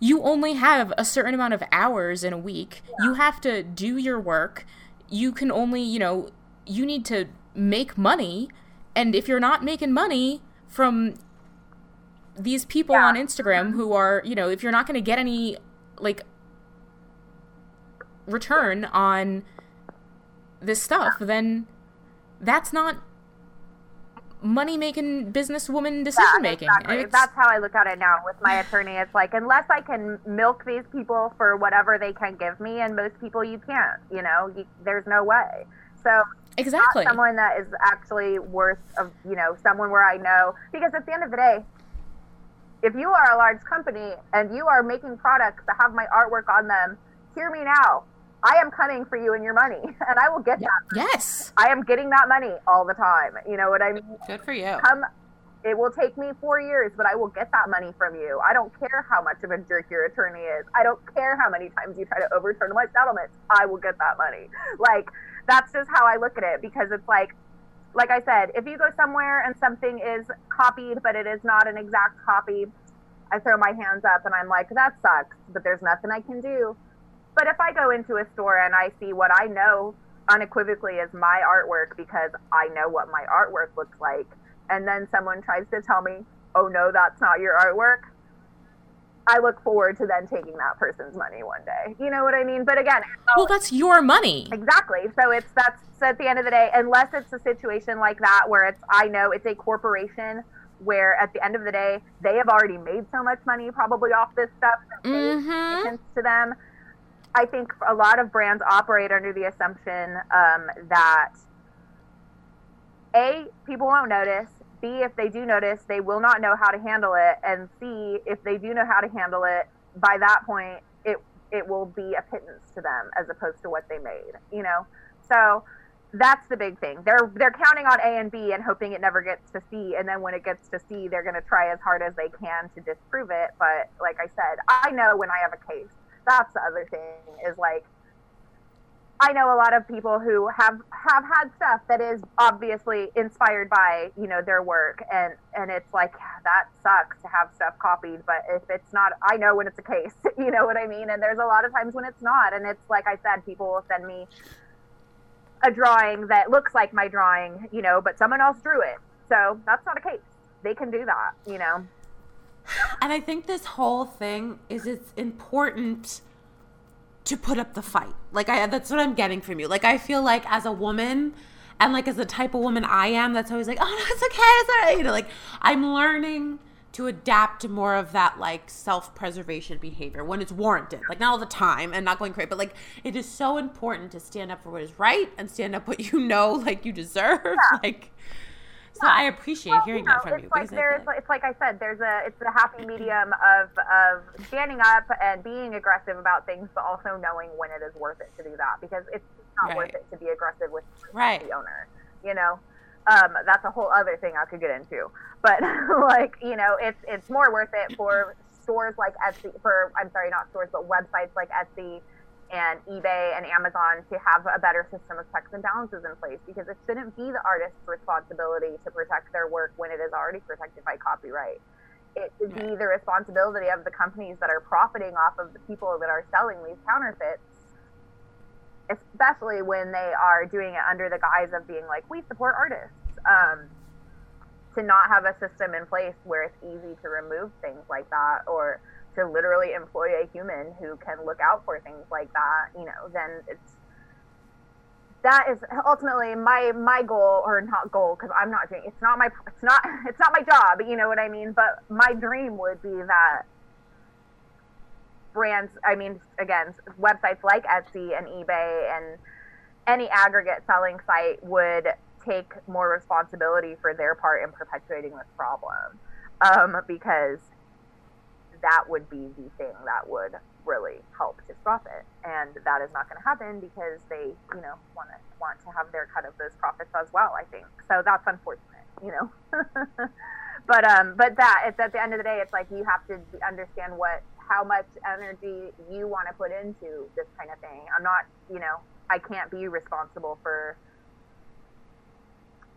you only have a certain amount of hours in a week. Yeah. You have to do your work. You can only, you know, you need to make money. And if you're not making money from these people yeah. on Instagram who are, you know, if you're not going to get any, like, return on this stuff, then that's not money making businesswoman decision making. Yeah, exactly. That's how I look at it now with my attorney. It's like unless I can milk these people for whatever they can give me, and most people you can't. You know, you, there's no way. So exactly someone that is actually worth of you know someone where I know because at the end of the day. If you are a large company and you are making products that have my artwork on them, hear me now I am coming for you and your money, [LAUGHS] and I will get that. Money. Yes, I am getting that money all the time. You know what I mean? Good for you. Come, it will take me four years, but I will get that money from you. I don't care how much of a jerk your attorney is. I don't care how many times you try to overturn my settlements. I will get that money. Like that's just how I look at it because it's like, like I said, if you go somewhere and something is copied, but it is not an exact copy, I throw my hands up and I'm like, that sucks, but there's nothing I can do. But if I go into a store and I see what I know unequivocally is my artwork because I know what my artwork looks like, and then someone tries to tell me, oh no, that's not your artwork, I look forward to then taking that person's money one day. You know what I mean? But again, well, that's your money. Exactly. So it's that's so at the end of the day, unless it's a situation like that where it's I know it's a corporation where at the end of the day they have already made so much money probably off this stuff that mm-hmm. to them I think a lot of brands operate under the assumption um, that a people won't notice. B if they do notice, they will not know how to handle it, and C if they do know how to handle it, by that point it it will be a pittance to them as opposed to what they made. You know, so that's the big thing. They're they're counting on A and B and hoping it never gets to C, and then when it gets to C, they're going to try as hard as they can to disprove it. But like I said, I know when I have a case that's the other thing is like I know a lot of people who have have had stuff that is obviously inspired by you know their work, and and it's like that sucks to have stuff copied. But if it's not, I know when it's a case. [LAUGHS] You know what I mean? And there's a lot of times when it's not, and it's like I said, people will send me a drawing that looks like my drawing, you know, but someone else drew it. So that's not a case. They can do that, you know. And I think this whole thing is it's important to put up the fight. Like I that's what I'm getting from you. Like I feel like as a woman and like as the type of woman I am that's always like, "Oh, no, it's okay. It's all right." You know, like I'm learning to adapt to more of that like self-preservation behavior when it's warranted. Like not all the time and not going crazy, but like it is so important to stand up for what is right and stand up what you know like you deserve. Yeah. [LAUGHS] Like so I appreciate well, hearing you know, that from you. Like there's, it's like I said, there's a, it's a happy medium of, of standing up and being aggressive about things, but also knowing when it is worth it to do that because it's not right. worth it to be aggressive with right. the owner. You know, um, that's a whole other thing I could get into. But [LAUGHS] like, you know, it's it's more worth it for stores like Etsy. For I'm sorry, not stores, but websites like Etsy and eBay and Amazon to have a better system of checks and balances in place because it shouldn't be the artist's responsibility to protect their work when it is already protected by copyright. It should be the responsibility of the companies that are profiting off of the people that are selling these counterfeits, especially when they are doing it under the guise of being like, we support artists. Um, to not have a system in place where it's easy to remove things like that or to literally employ a human who can look out for things like that, you know, then it's that is ultimately my my goal or not goal because I'm not doing it's not my it's not [LAUGHS] it's not my job, you know what I mean? But my dream would be that brands, I mean, again, websites like Etsy and eBay and any aggregate selling site would take more responsibility for their part in perpetuating this problem. Um, because that would be the thing that would really help to stop it. And that is not going to happen because they, you know, want to want to have their cut of those profits as well. I think so. That's unfortunate, you know. [LAUGHS] but um, but that it's at the end of the day, it's like you have to understand what how much energy you want to put into this kind of thing. I'm not, you know, I can't be responsible for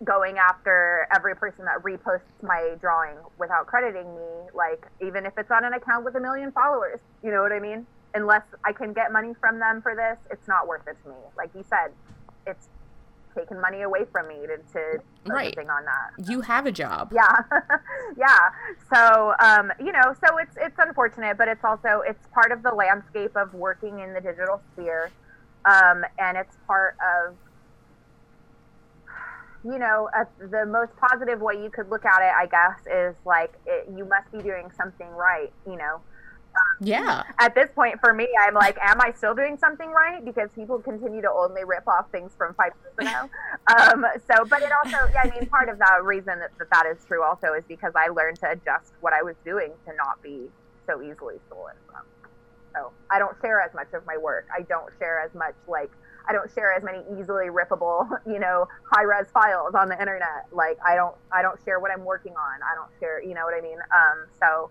going after every person that reposts my drawing without crediting me, like even if it's on an account with a million followers, you know what I mean? Unless I can get money from them for this, it's not worth it to me. Like you said, it's taken money away from me to, to right. on that. You have a job. Yeah. [LAUGHS] yeah. So, um, you know, so it's, it's unfortunate, but it's also, it's part of the landscape of working in the digital sphere. Um, and it's part of you know, uh, the most positive way you could look at it, I guess, is like it, you must be doing something right, you know. Um, yeah. At this point, for me, I'm like, am I still doing something right? Because people continue to only rip off things from five years ago. um, so, but it also, yeah, I mean, part of the reason that, that that is true also is because I learned to adjust what I was doing to not be so easily stolen from. So I don't share as much of my work. I don't share as much like I don't share as many easily rippable, [LAUGHS] you know, high res files on the internet. Like I don't I don't share what I'm working on. I don't share, you know what I mean? Um, so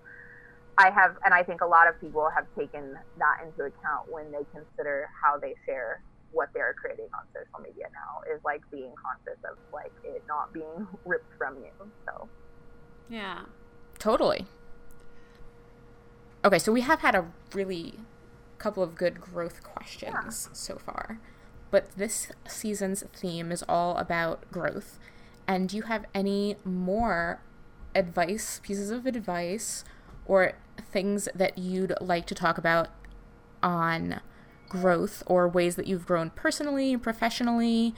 I have, and I think a lot of people have taken that into account when they consider how they share what they're creating on social media now is like being conscious of like it not being [LAUGHS] ripped from you. So, yeah, totally. Okay, so we have had a really couple of good growth questions yeah. so far but this season's theme is all about growth. And do you have any more advice, pieces of advice, or things that you'd like to talk about on growth or ways that you've grown personally and professionally?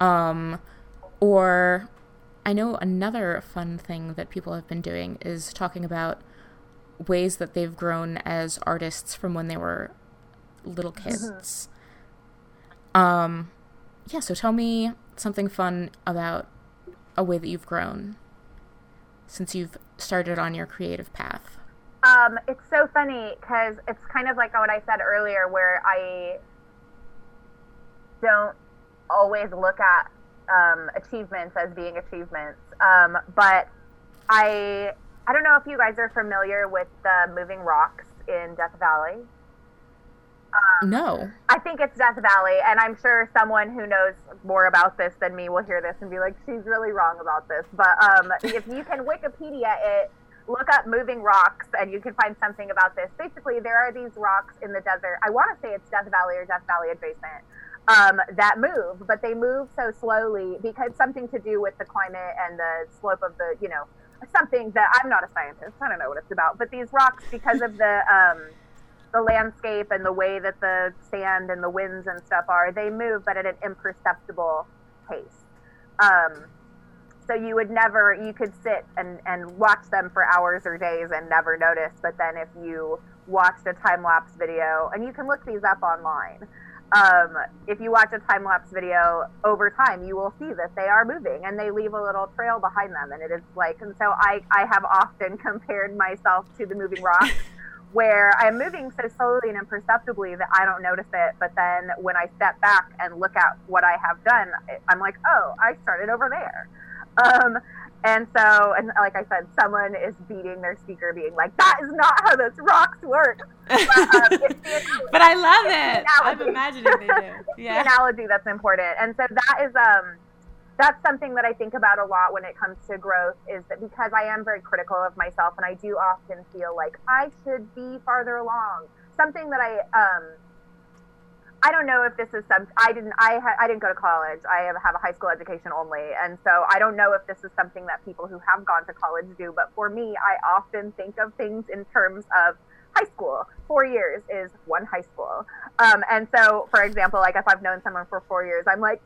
Um, or I know another fun thing that people have been doing is talking about ways that they've grown as artists from when they were little kids. Um, yeah, so tell me something fun about a way that you've grown since you've started on your creative path. Um, it's so funny because it's kind of like what I said earlier, where I don't always look at um, achievements as being achievements. Um, but I I don't know if you guys are familiar with the moving rocks in Death Valley. No. I think it's Death Valley, and I'm sure someone who knows more about this than me will hear this and be like, "She's really wrong about this." But um, if you can Wikipedia it, look up moving rocks, and you can find something about this. Basically, there are these rocks in the desert. I want to say it's Death Valley or Death Valley adjacent. Um, that move, but they move so slowly because something to do with the climate and the slope of the, you know, something that I'm not a scientist. I don't know what it's about, but these rocks, because of the um, the landscape and the way that the sand and the winds and stuff are, they move, but at an imperceptible pace. Um, so you would never, you could sit and, and watch them for hours or days and never notice. But then if you watched a time lapse video, and you can look these up online, um, if you watch a time lapse video over time, you will see that they are moving and they leave a little trail behind them. And it is like, and so I, I have often [LAUGHS] compared myself to the moving rock where I'm moving so slowly and imperceptibly that I don't notice it. But then when I step back and look at what I have done, I'm like, oh, I started over there. Um, and so, and like I said, someone is beating their speaker, being like, "That is not how those rocks work." [LAUGHS] But, um, [LAUGHS] but I love it. I'm imagining they do. Yeah. the analogy that's important, and so that is um, that's something that I think about a lot when it comes to growth is that because I am very critical of myself and I do often feel like I should be farther along. Something that I um I don't know if this is some I didn't I ha, I didn't go to college. I have, have a high school education only and so I don't know if this is something that people who have gone to college do, but for me I often think of things in terms of high school. Four years is one high school. Um, and so, for example, like if I've known someone for four years, I'm like,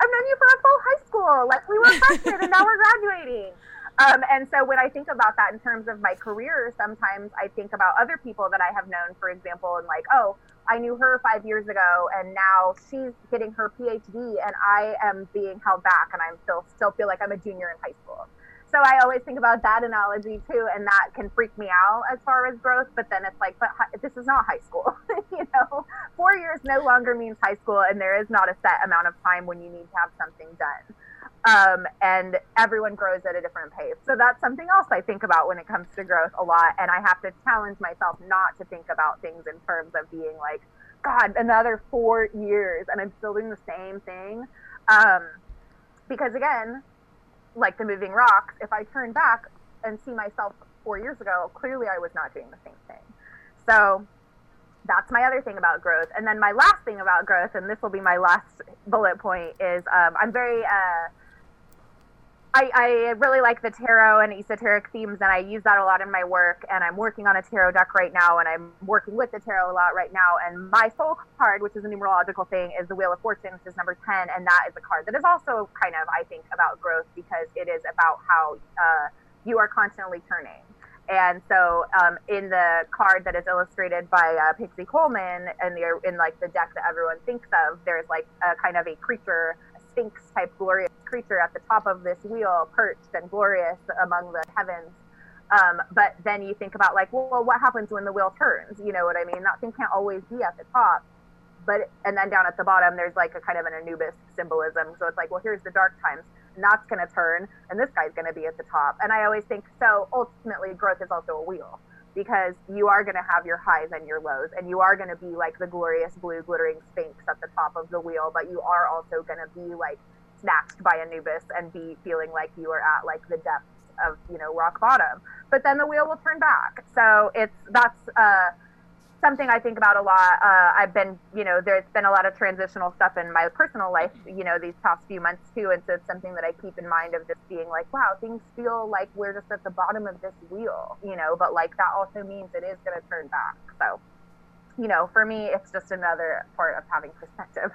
I've known you for a full high school. Like we were [LAUGHS] freshmen and now we're graduating. Um, and so when I think about that in terms of my career, sometimes I think about other people that I have known, for example, and like, oh, I knew her five years ago, and now she's getting her PhD, and I am being held back, and I'm still still feel like I'm a junior in high school so I always think about that analogy too, and that can freak me out as far as growth. But then it's like, but hi- this is not high school, [LAUGHS] you know. Four years no longer means high school, and there is not a set amount of time when you need to have something done. Um, and everyone grows at a different pace. So that's something else I think about when it comes to growth a lot. And I have to challenge myself not to think about things in terms of being like, God, another four years, and I'm still doing the same thing. Um, because again, like the moving rocks, if I turn back and see myself four years ago, clearly I was not doing the same thing. So that's my other thing about growth. And then my last thing about growth, and this will be my last bullet point, is um, I'm very uh, I, I really like the tarot and esoteric themes, and I use that a lot in my work. And I'm working on a tarot deck right now, and I'm working with the tarot a lot right now. And my soul card, which is a numerological thing, is the Wheel of Fortune, which is number 10. And that is a card that is also kind of, I think, about growth because it is about how uh, you are constantly turning. And so, um, in the card that is illustrated by uh, Pixie Colman, and the in like the deck that everyone thinks of, there's like a kind of a creature sphinx type glorious creature at the top of this wheel, perched and glorious among the heavens. Um, but then you think about like, well, what happens when the wheel turns? You know what I mean? That thing can't always be at the top. But and then down at the bottom, there's like a kind of an Anubis symbolism. So it's like, well, here's the dark times, and that's going to turn, and this guy's going to be at the top. And I always think so. Ultimately, growth is also a wheel because you are going to have your highs and your lows and you are going to be like the glorious blue glittering sphinx at the top of the wheel but you are also going to be like snatched by Anubis and be feeling like you are at like the depths of you know rock bottom. But then the wheel will turn back. So it's that's uh something I think about a lot. Uh, I've been, you know, there's been a lot of transitional stuff in my personal life, you know, these past few months too. And so it's something that I keep in mind of just being like, wow, things feel like we're just at the bottom of this wheel, you know, but like that also means it is going to turn back. So, you know, for me, it's just another part of having perspective.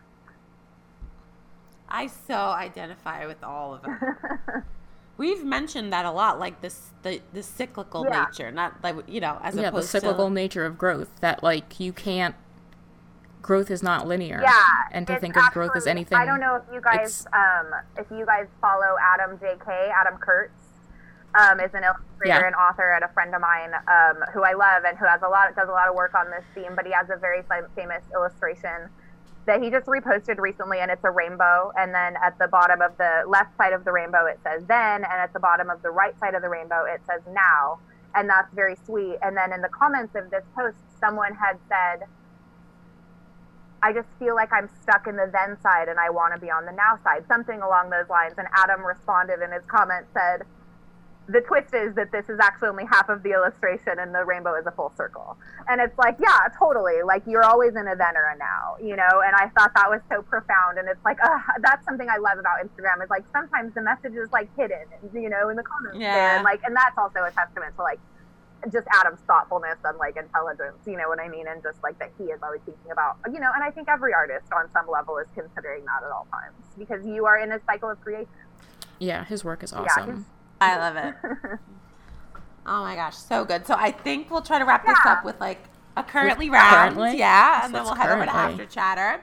I so identify with all of it. [LAUGHS] We've mentioned that a lot, like this the the cyclical yeah. nature, not like you know, as yeah, the cyclical to... nature of growth. That like you can't growth is not linear. Yeah, and to think of growth as anything. I don't know if you guys um if you guys follow Adam J.K. Adam Kurtz. Um, is an illustrator yeah. and author and a friend of mine um, who I love and who has a lot does a lot of work on this theme. But he has a very famous illustration that he just reposted recently, and it's a rainbow. And then at the bottom of the left side of the rainbow, it says then, and at the bottom of the right side of the rainbow, it says now. And that's very sweet. And then in the comments of this post, someone had said, I just feel like I'm stuck in the then side and I want to be on the now side, something along those lines. And Adam responded in his comment said, the twist is that this is actually only half of the illustration and the rainbow is a full circle. And it's like, yeah, totally. Like you're always in a then or a now, you know? And I thought that was so profound. And it's like, uh, that's something I love about Instagram is like sometimes the message is like hidden, you know, in the comments. Yeah. And like, and that's also a testament to like just Adam's thoughtfulness and like intelligence, you know what I mean? And just like that he is always thinking about, you know, and I think every artist on some level is considering that at all times because you are in a cycle of creation. Yeah, his work is Yeah, awesome. I love it. [LAUGHS] oh my gosh, so good. So I think we'll try to wrap this up with like a currently round. currently? Yeah, and So then we'll it's head over to after chatter.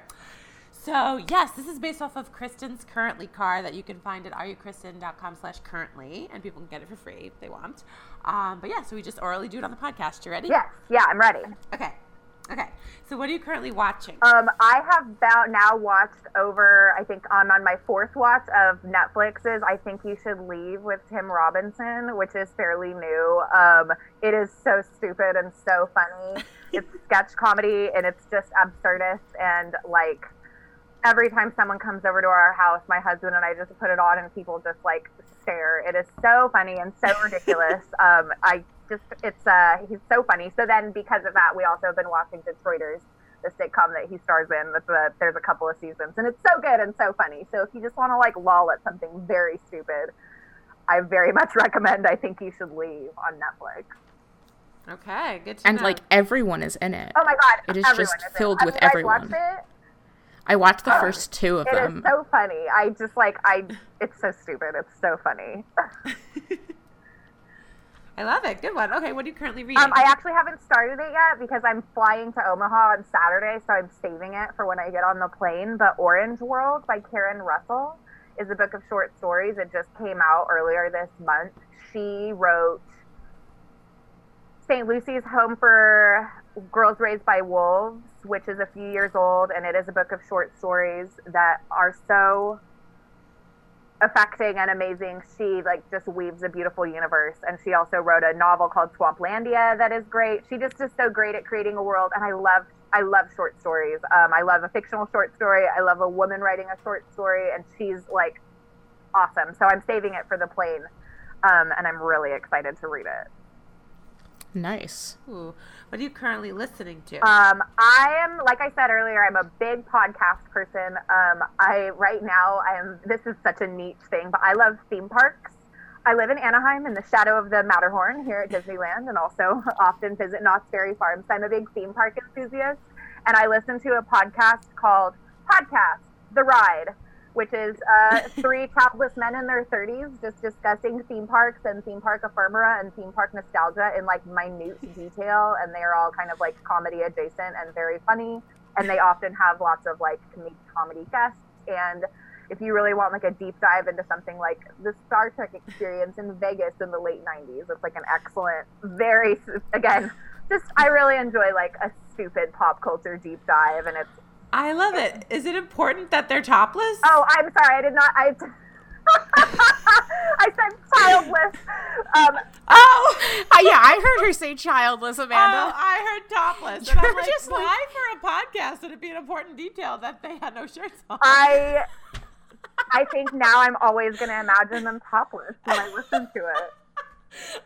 So yes, this is based off of Kristen's currently car that you can find at areyoukristen.com slash currently and people can get it for free if they want. Um, but yeah, so we just orally do it on the podcast. You ready? yes, yeah, I'm ready. Okay. Okay. So what are you currently watching? Um, I have about now watched over. I think I'm on my fourth watch of Netflix's. I think you should leave with Tim Robinson, which is fairly new. Um, it is so stupid and so funny. [LAUGHS] it's sketch comedy and it's just absurdist and like every time someone comes over to our house, my husband and I just put it on and people just like stare. It is so funny and so ridiculous. [LAUGHS] um, I just, it's, uh, he's so funny. So then because of that, we also have been watching Detroiters, the sitcom that he stars in. That's a, there's a couple of seasons and it's so good and so funny. So if you just want to like loll at something very stupid, I very much recommend I think you should leave on Netflix. okay, good to And know. like everyone is in it. Oh my god. It is just is in it. filled with you guys everyone. watched it? I watched the first two of It is them. so funny. I just like I. It's so stupid. It's so funny. [LAUGHS] I love it. Good one. Okay, what are you currently reading? Um, I actually haven't started it yet because I'm flying to Omaha on Saturday, so I'm saving it for when I get on the plane. But Orange World by Karen Russell is a book of short stories. It just came out earlier this month. She wrote St. Lucy's Home for Girls Raised by Wolves, which is a few years old, and it is a book of short stories that are so affecting and amazing. She like just weaves a beautiful universe, and she also wrote a novel called Swamplandia that is great. She just is so great at creating a world, and I love I love short stories. Um, I love a fictional short story. I love a woman writing a short story, and she's like awesome. So I'm saving it for the plane, um, and I'm really excited to read it. Nice. Ooh, what are you currently listening to? Um, I am, like I said earlier, I'm a big podcast person. Um, I right now, I am. This is such a neat thing, but I love theme parks. I live in Anaheim in the shadow of the Matterhorn here at Disneyland, and also [LAUGHS] often visit Knott's Berry Farm. So I'm a big theme park enthusiast, and I listen to a podcast called Podcast The Ride, which is uh, three [LAUGHS] childless men in their 30s just discussing theme parks and theme park ephemera and theme park nostalgia in like minute detail. And they're all kind of like comedy adjacent and very funny. And they often have lots of like comedy guests. And if you really want like a deep dive into something like the Star Trek experience in Vegas in the late 90s, it's like an excellent, very, again, just I really enjoy like a stupid pop culture deep dive. And it's I love it. Is it important that they're topless? Oh, I'm sorry. I did not. I. [LAUGHS] I said childless. Um, Oh, Uh, yeah, I heard her say childless, Amanda. oh, I heard topless. And I'm like, just like- for a podcast it would it be an important detail that they had no shirts on? I. [LAUGHS] I think now I'm always going to imagine them topless when I listen to it.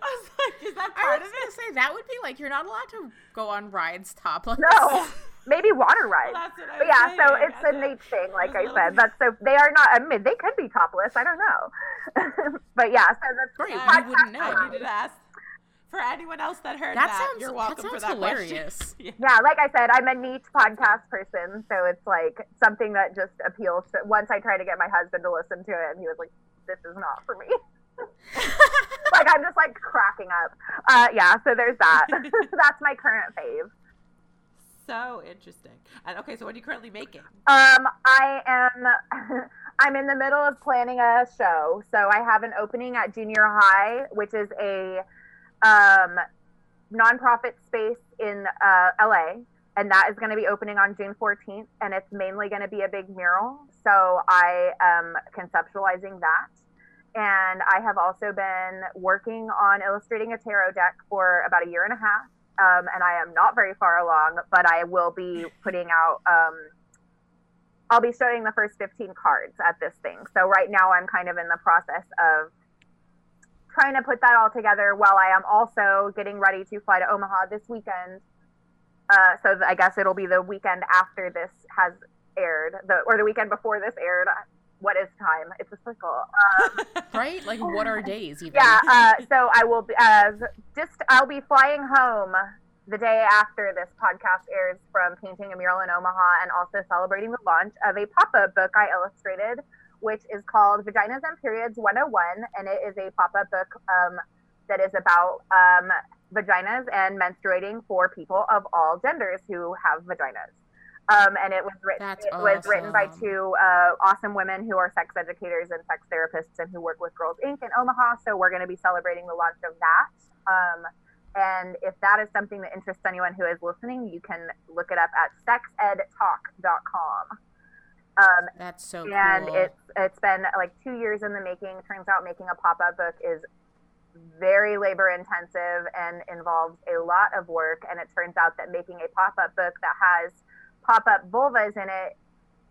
I was like, is that I was of gonna it? say that would be like you're not allowed to go on rides topless. No, [LAUGHS] maybe water rides. Well, that's what but was yeah, so it's That's a neat thing, like I I said. That's so they are not. I mean, they could be topless. I don't know. [LAUGHS] but yeah, so that's Great, I- you wouldn't know. I needed to ask. For anyone else that heard that, That sounds you're welcome that for that hilarious. question. [LAUGHS] yeah. [LAUGHS] yeah, like I said, I'm a neat podcast person, so it's like something that just appeals to. Once I tried to get my husband to listen to it, and he was like, "This is not for me." like I'm just like cracking up. Uh, yeah, so there's that. That's my current fave. So interesting. And okay, so what are you currently making? Um, I am. [LAUGHS] I'm in the middle of planning a show, so I have an opening at Junior High, which is a um, nonprofit space in uh, LA, and that is going to be opening on June 14th, and it's mainly going to be a big mural. So I am conceptualizing that. And I have also been working on illustrating a tarot deck for about a year and a half. Um, and I am not very far along, but I will be putting out um, I'll be showing the first 15 cards at this thing. So right now I'm kind of in the process of trying to put that all together while I am also getting ready to fly to Omaha this weekend. Uh, so I guess it'll be the weekend after this has aired, the or the weekend before this aired. What is time? It's a circle. [LAUGHS] Um, right? Like, what are days even? yeah. [LAUGHS] Uh, so I will be uh, just I'll be flying home the day after this podcast airs from painting a mural in Omaha and also celebrating the launch of a pop up book I illustrated, which is called Vaginas and Periods 101. And it is a pop up book um, that is about um, vaginas and menstruating for people of all genders who have vaginas. Um, and it was written. That's it was written by two uh, awesome women who are sex educators and sex therapists and who work with Girls Inc. in Omaha. So we're going to be celebrating the launch of that. Um, and if that is something that interests anyone who is listening, you can look it up at sexedtalk.com. Um, That's so and cool. it's it's been like two years in the making. Turns out making a pop up book is very labor intensive and involves a lot of work. And it turns out that making a pop up book that has pop up vulvas in it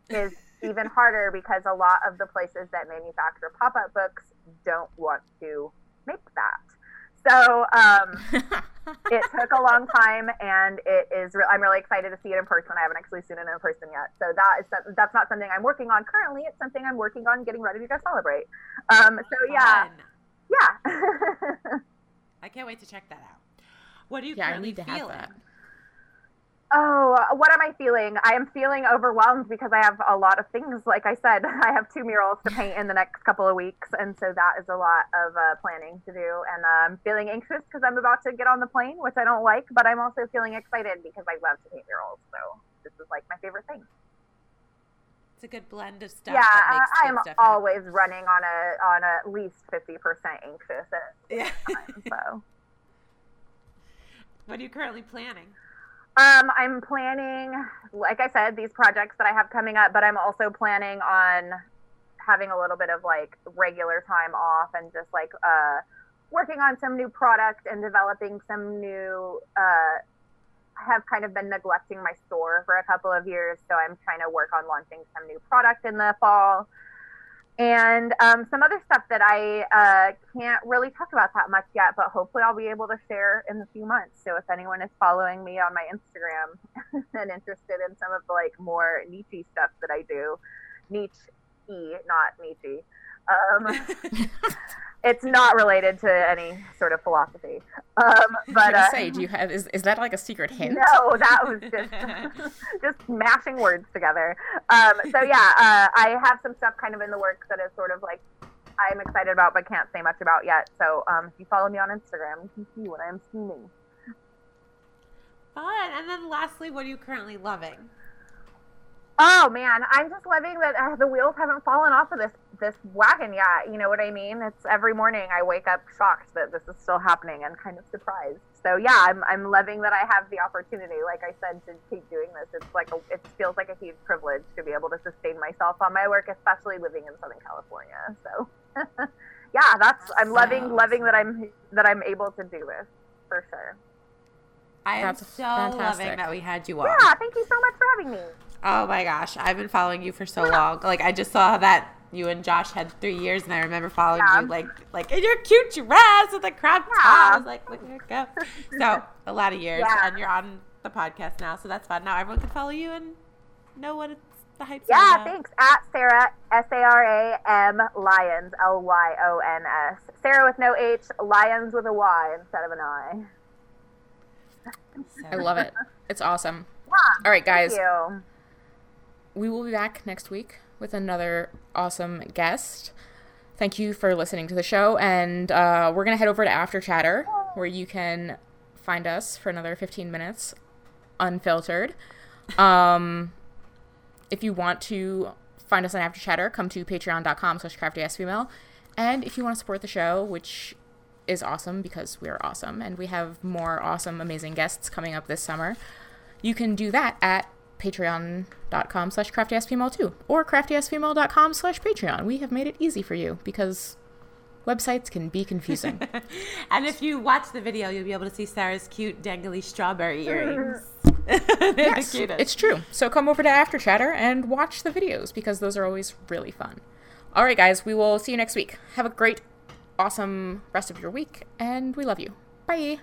is [LAUGHS] even harder because a lot of the places that manufacture pop up books don't want to make that. So um, [LAUGHS] it took a long time, and it is. Re- I'm really excited to see it in person. I haven't actually seen it in person yet, so that is some- that's not something I'm working on currently. It's something I'm working on getting ready to go celebrate. Um, so yeah, Fun. yeah. [LAUGHS] I can't wait to check that out. What are you yeah, I currently need to feeling? have that. Oh, what am I feeling? I am feeling overwhelmed because I have a lot of things. Like I said, [LAUGHS] I have two murals to paint in the next couple of weeks, and so that is a lot of uh, planning to do. And uh, I'm feeling anxious because I'm about to get on the plane, which I don't like, but I'm also feeling excited because I love to paint murals. So this is like my favorite thing. It's a good blend of stuff. yeah, that makes I, I'm always running on a on at least fifty percent anxious at Yeah. times. So. [LAUGHS] what are you currently planning? Um, I'm planning, like I said, these projects that I have coming up, but I'm also planning on having a little bit of like regular time off and just like uh, working on some new product and developing some new. Uh, I have kind of been neglecting my store for a couple of years, so I'm trying to work on launching some new product in the fall. And um, some other stuff that I uh, can't really talk about that much yet, but hopefully I'll be able to share in a few months. So if anyone is following me on my Instagram [LAUGHS] and interested in some of the like more niche stuff that I do, niche e, not niche. Um, [LAUGHS] it's not related to any sort of philosophy. Um, [LAUGHS] but uh, say, do you have? Is, is that like a secret hint? no, that was just [LAUGHS] just mashing words together. Um, so yeah, uh, I have some stuff kind of in the works that is sort of like I'm excited about, but can't say much about yet. So um, if you follow me on Instagram, you can see what I'm scheming. Fun. And then lastly, what are you currently loving? Oh man, I'm just loving that uh, the wheels haven't fallen off of this this wagon yet. You know what I mean? It's every morning I wake up shocked that this is still happening and kind of surprised. So yeah, I'm I'm loving that I have the opportunity, like I said, to keep doing this. It's like a, it feels like a huge privilege to be able to sustain myself on my work, especially living in Southern California. So [LAUGHS] yeah, that's I'm loving loving that I'm that I'm able to do this for sure. I am That's so fantastic. loving that we had you on. Yeah, thank you so much for having me. Oh my gosh, I've been following you for so long. Like I just saw that you and Josh had three years, and I remember following Yeah. you like like in your cute dress with a crop top. I was like, look at her go. So a lot of years, Yeah. and you're on the podcast now, so that's fun. Now everyone can follow you and know what it's the hype's Yeah, about. thanks. At Sara, S A R A M Lyons L Y O N S. Sara with no H, Lyons with a Y instead of an I. I love it. It's awesome. Yeah, All right, guys. We will be back next week with another awesome guest. Thank you for listening to the show, and uh, we're gonna head over to After Chatter, where you can find us for another 15 minutes, unfiltered. Um, if you want to find us on After Chatter, come to patreon.com slash craftyfemale. And if you want to support the show, which is awesome because we're awesome and we have more awesome, amazing guests coming up this summer, you can do that at patreon.com slash craftyfemale too or craftyfemale.com slash patreon. We have made it easy for you because websites can be confusing. [LAUGHS] And if you watch the video, you'll be able to see Sara's cute dangly strawberry [LAUGHS] earrings. [LAUGHS] Yes, it's true. So come over to After Chatter and watch the videos because those are always really fun. All right, guys, we will see you next week. Have a great, awesome rest of your week, and we love you. Bye.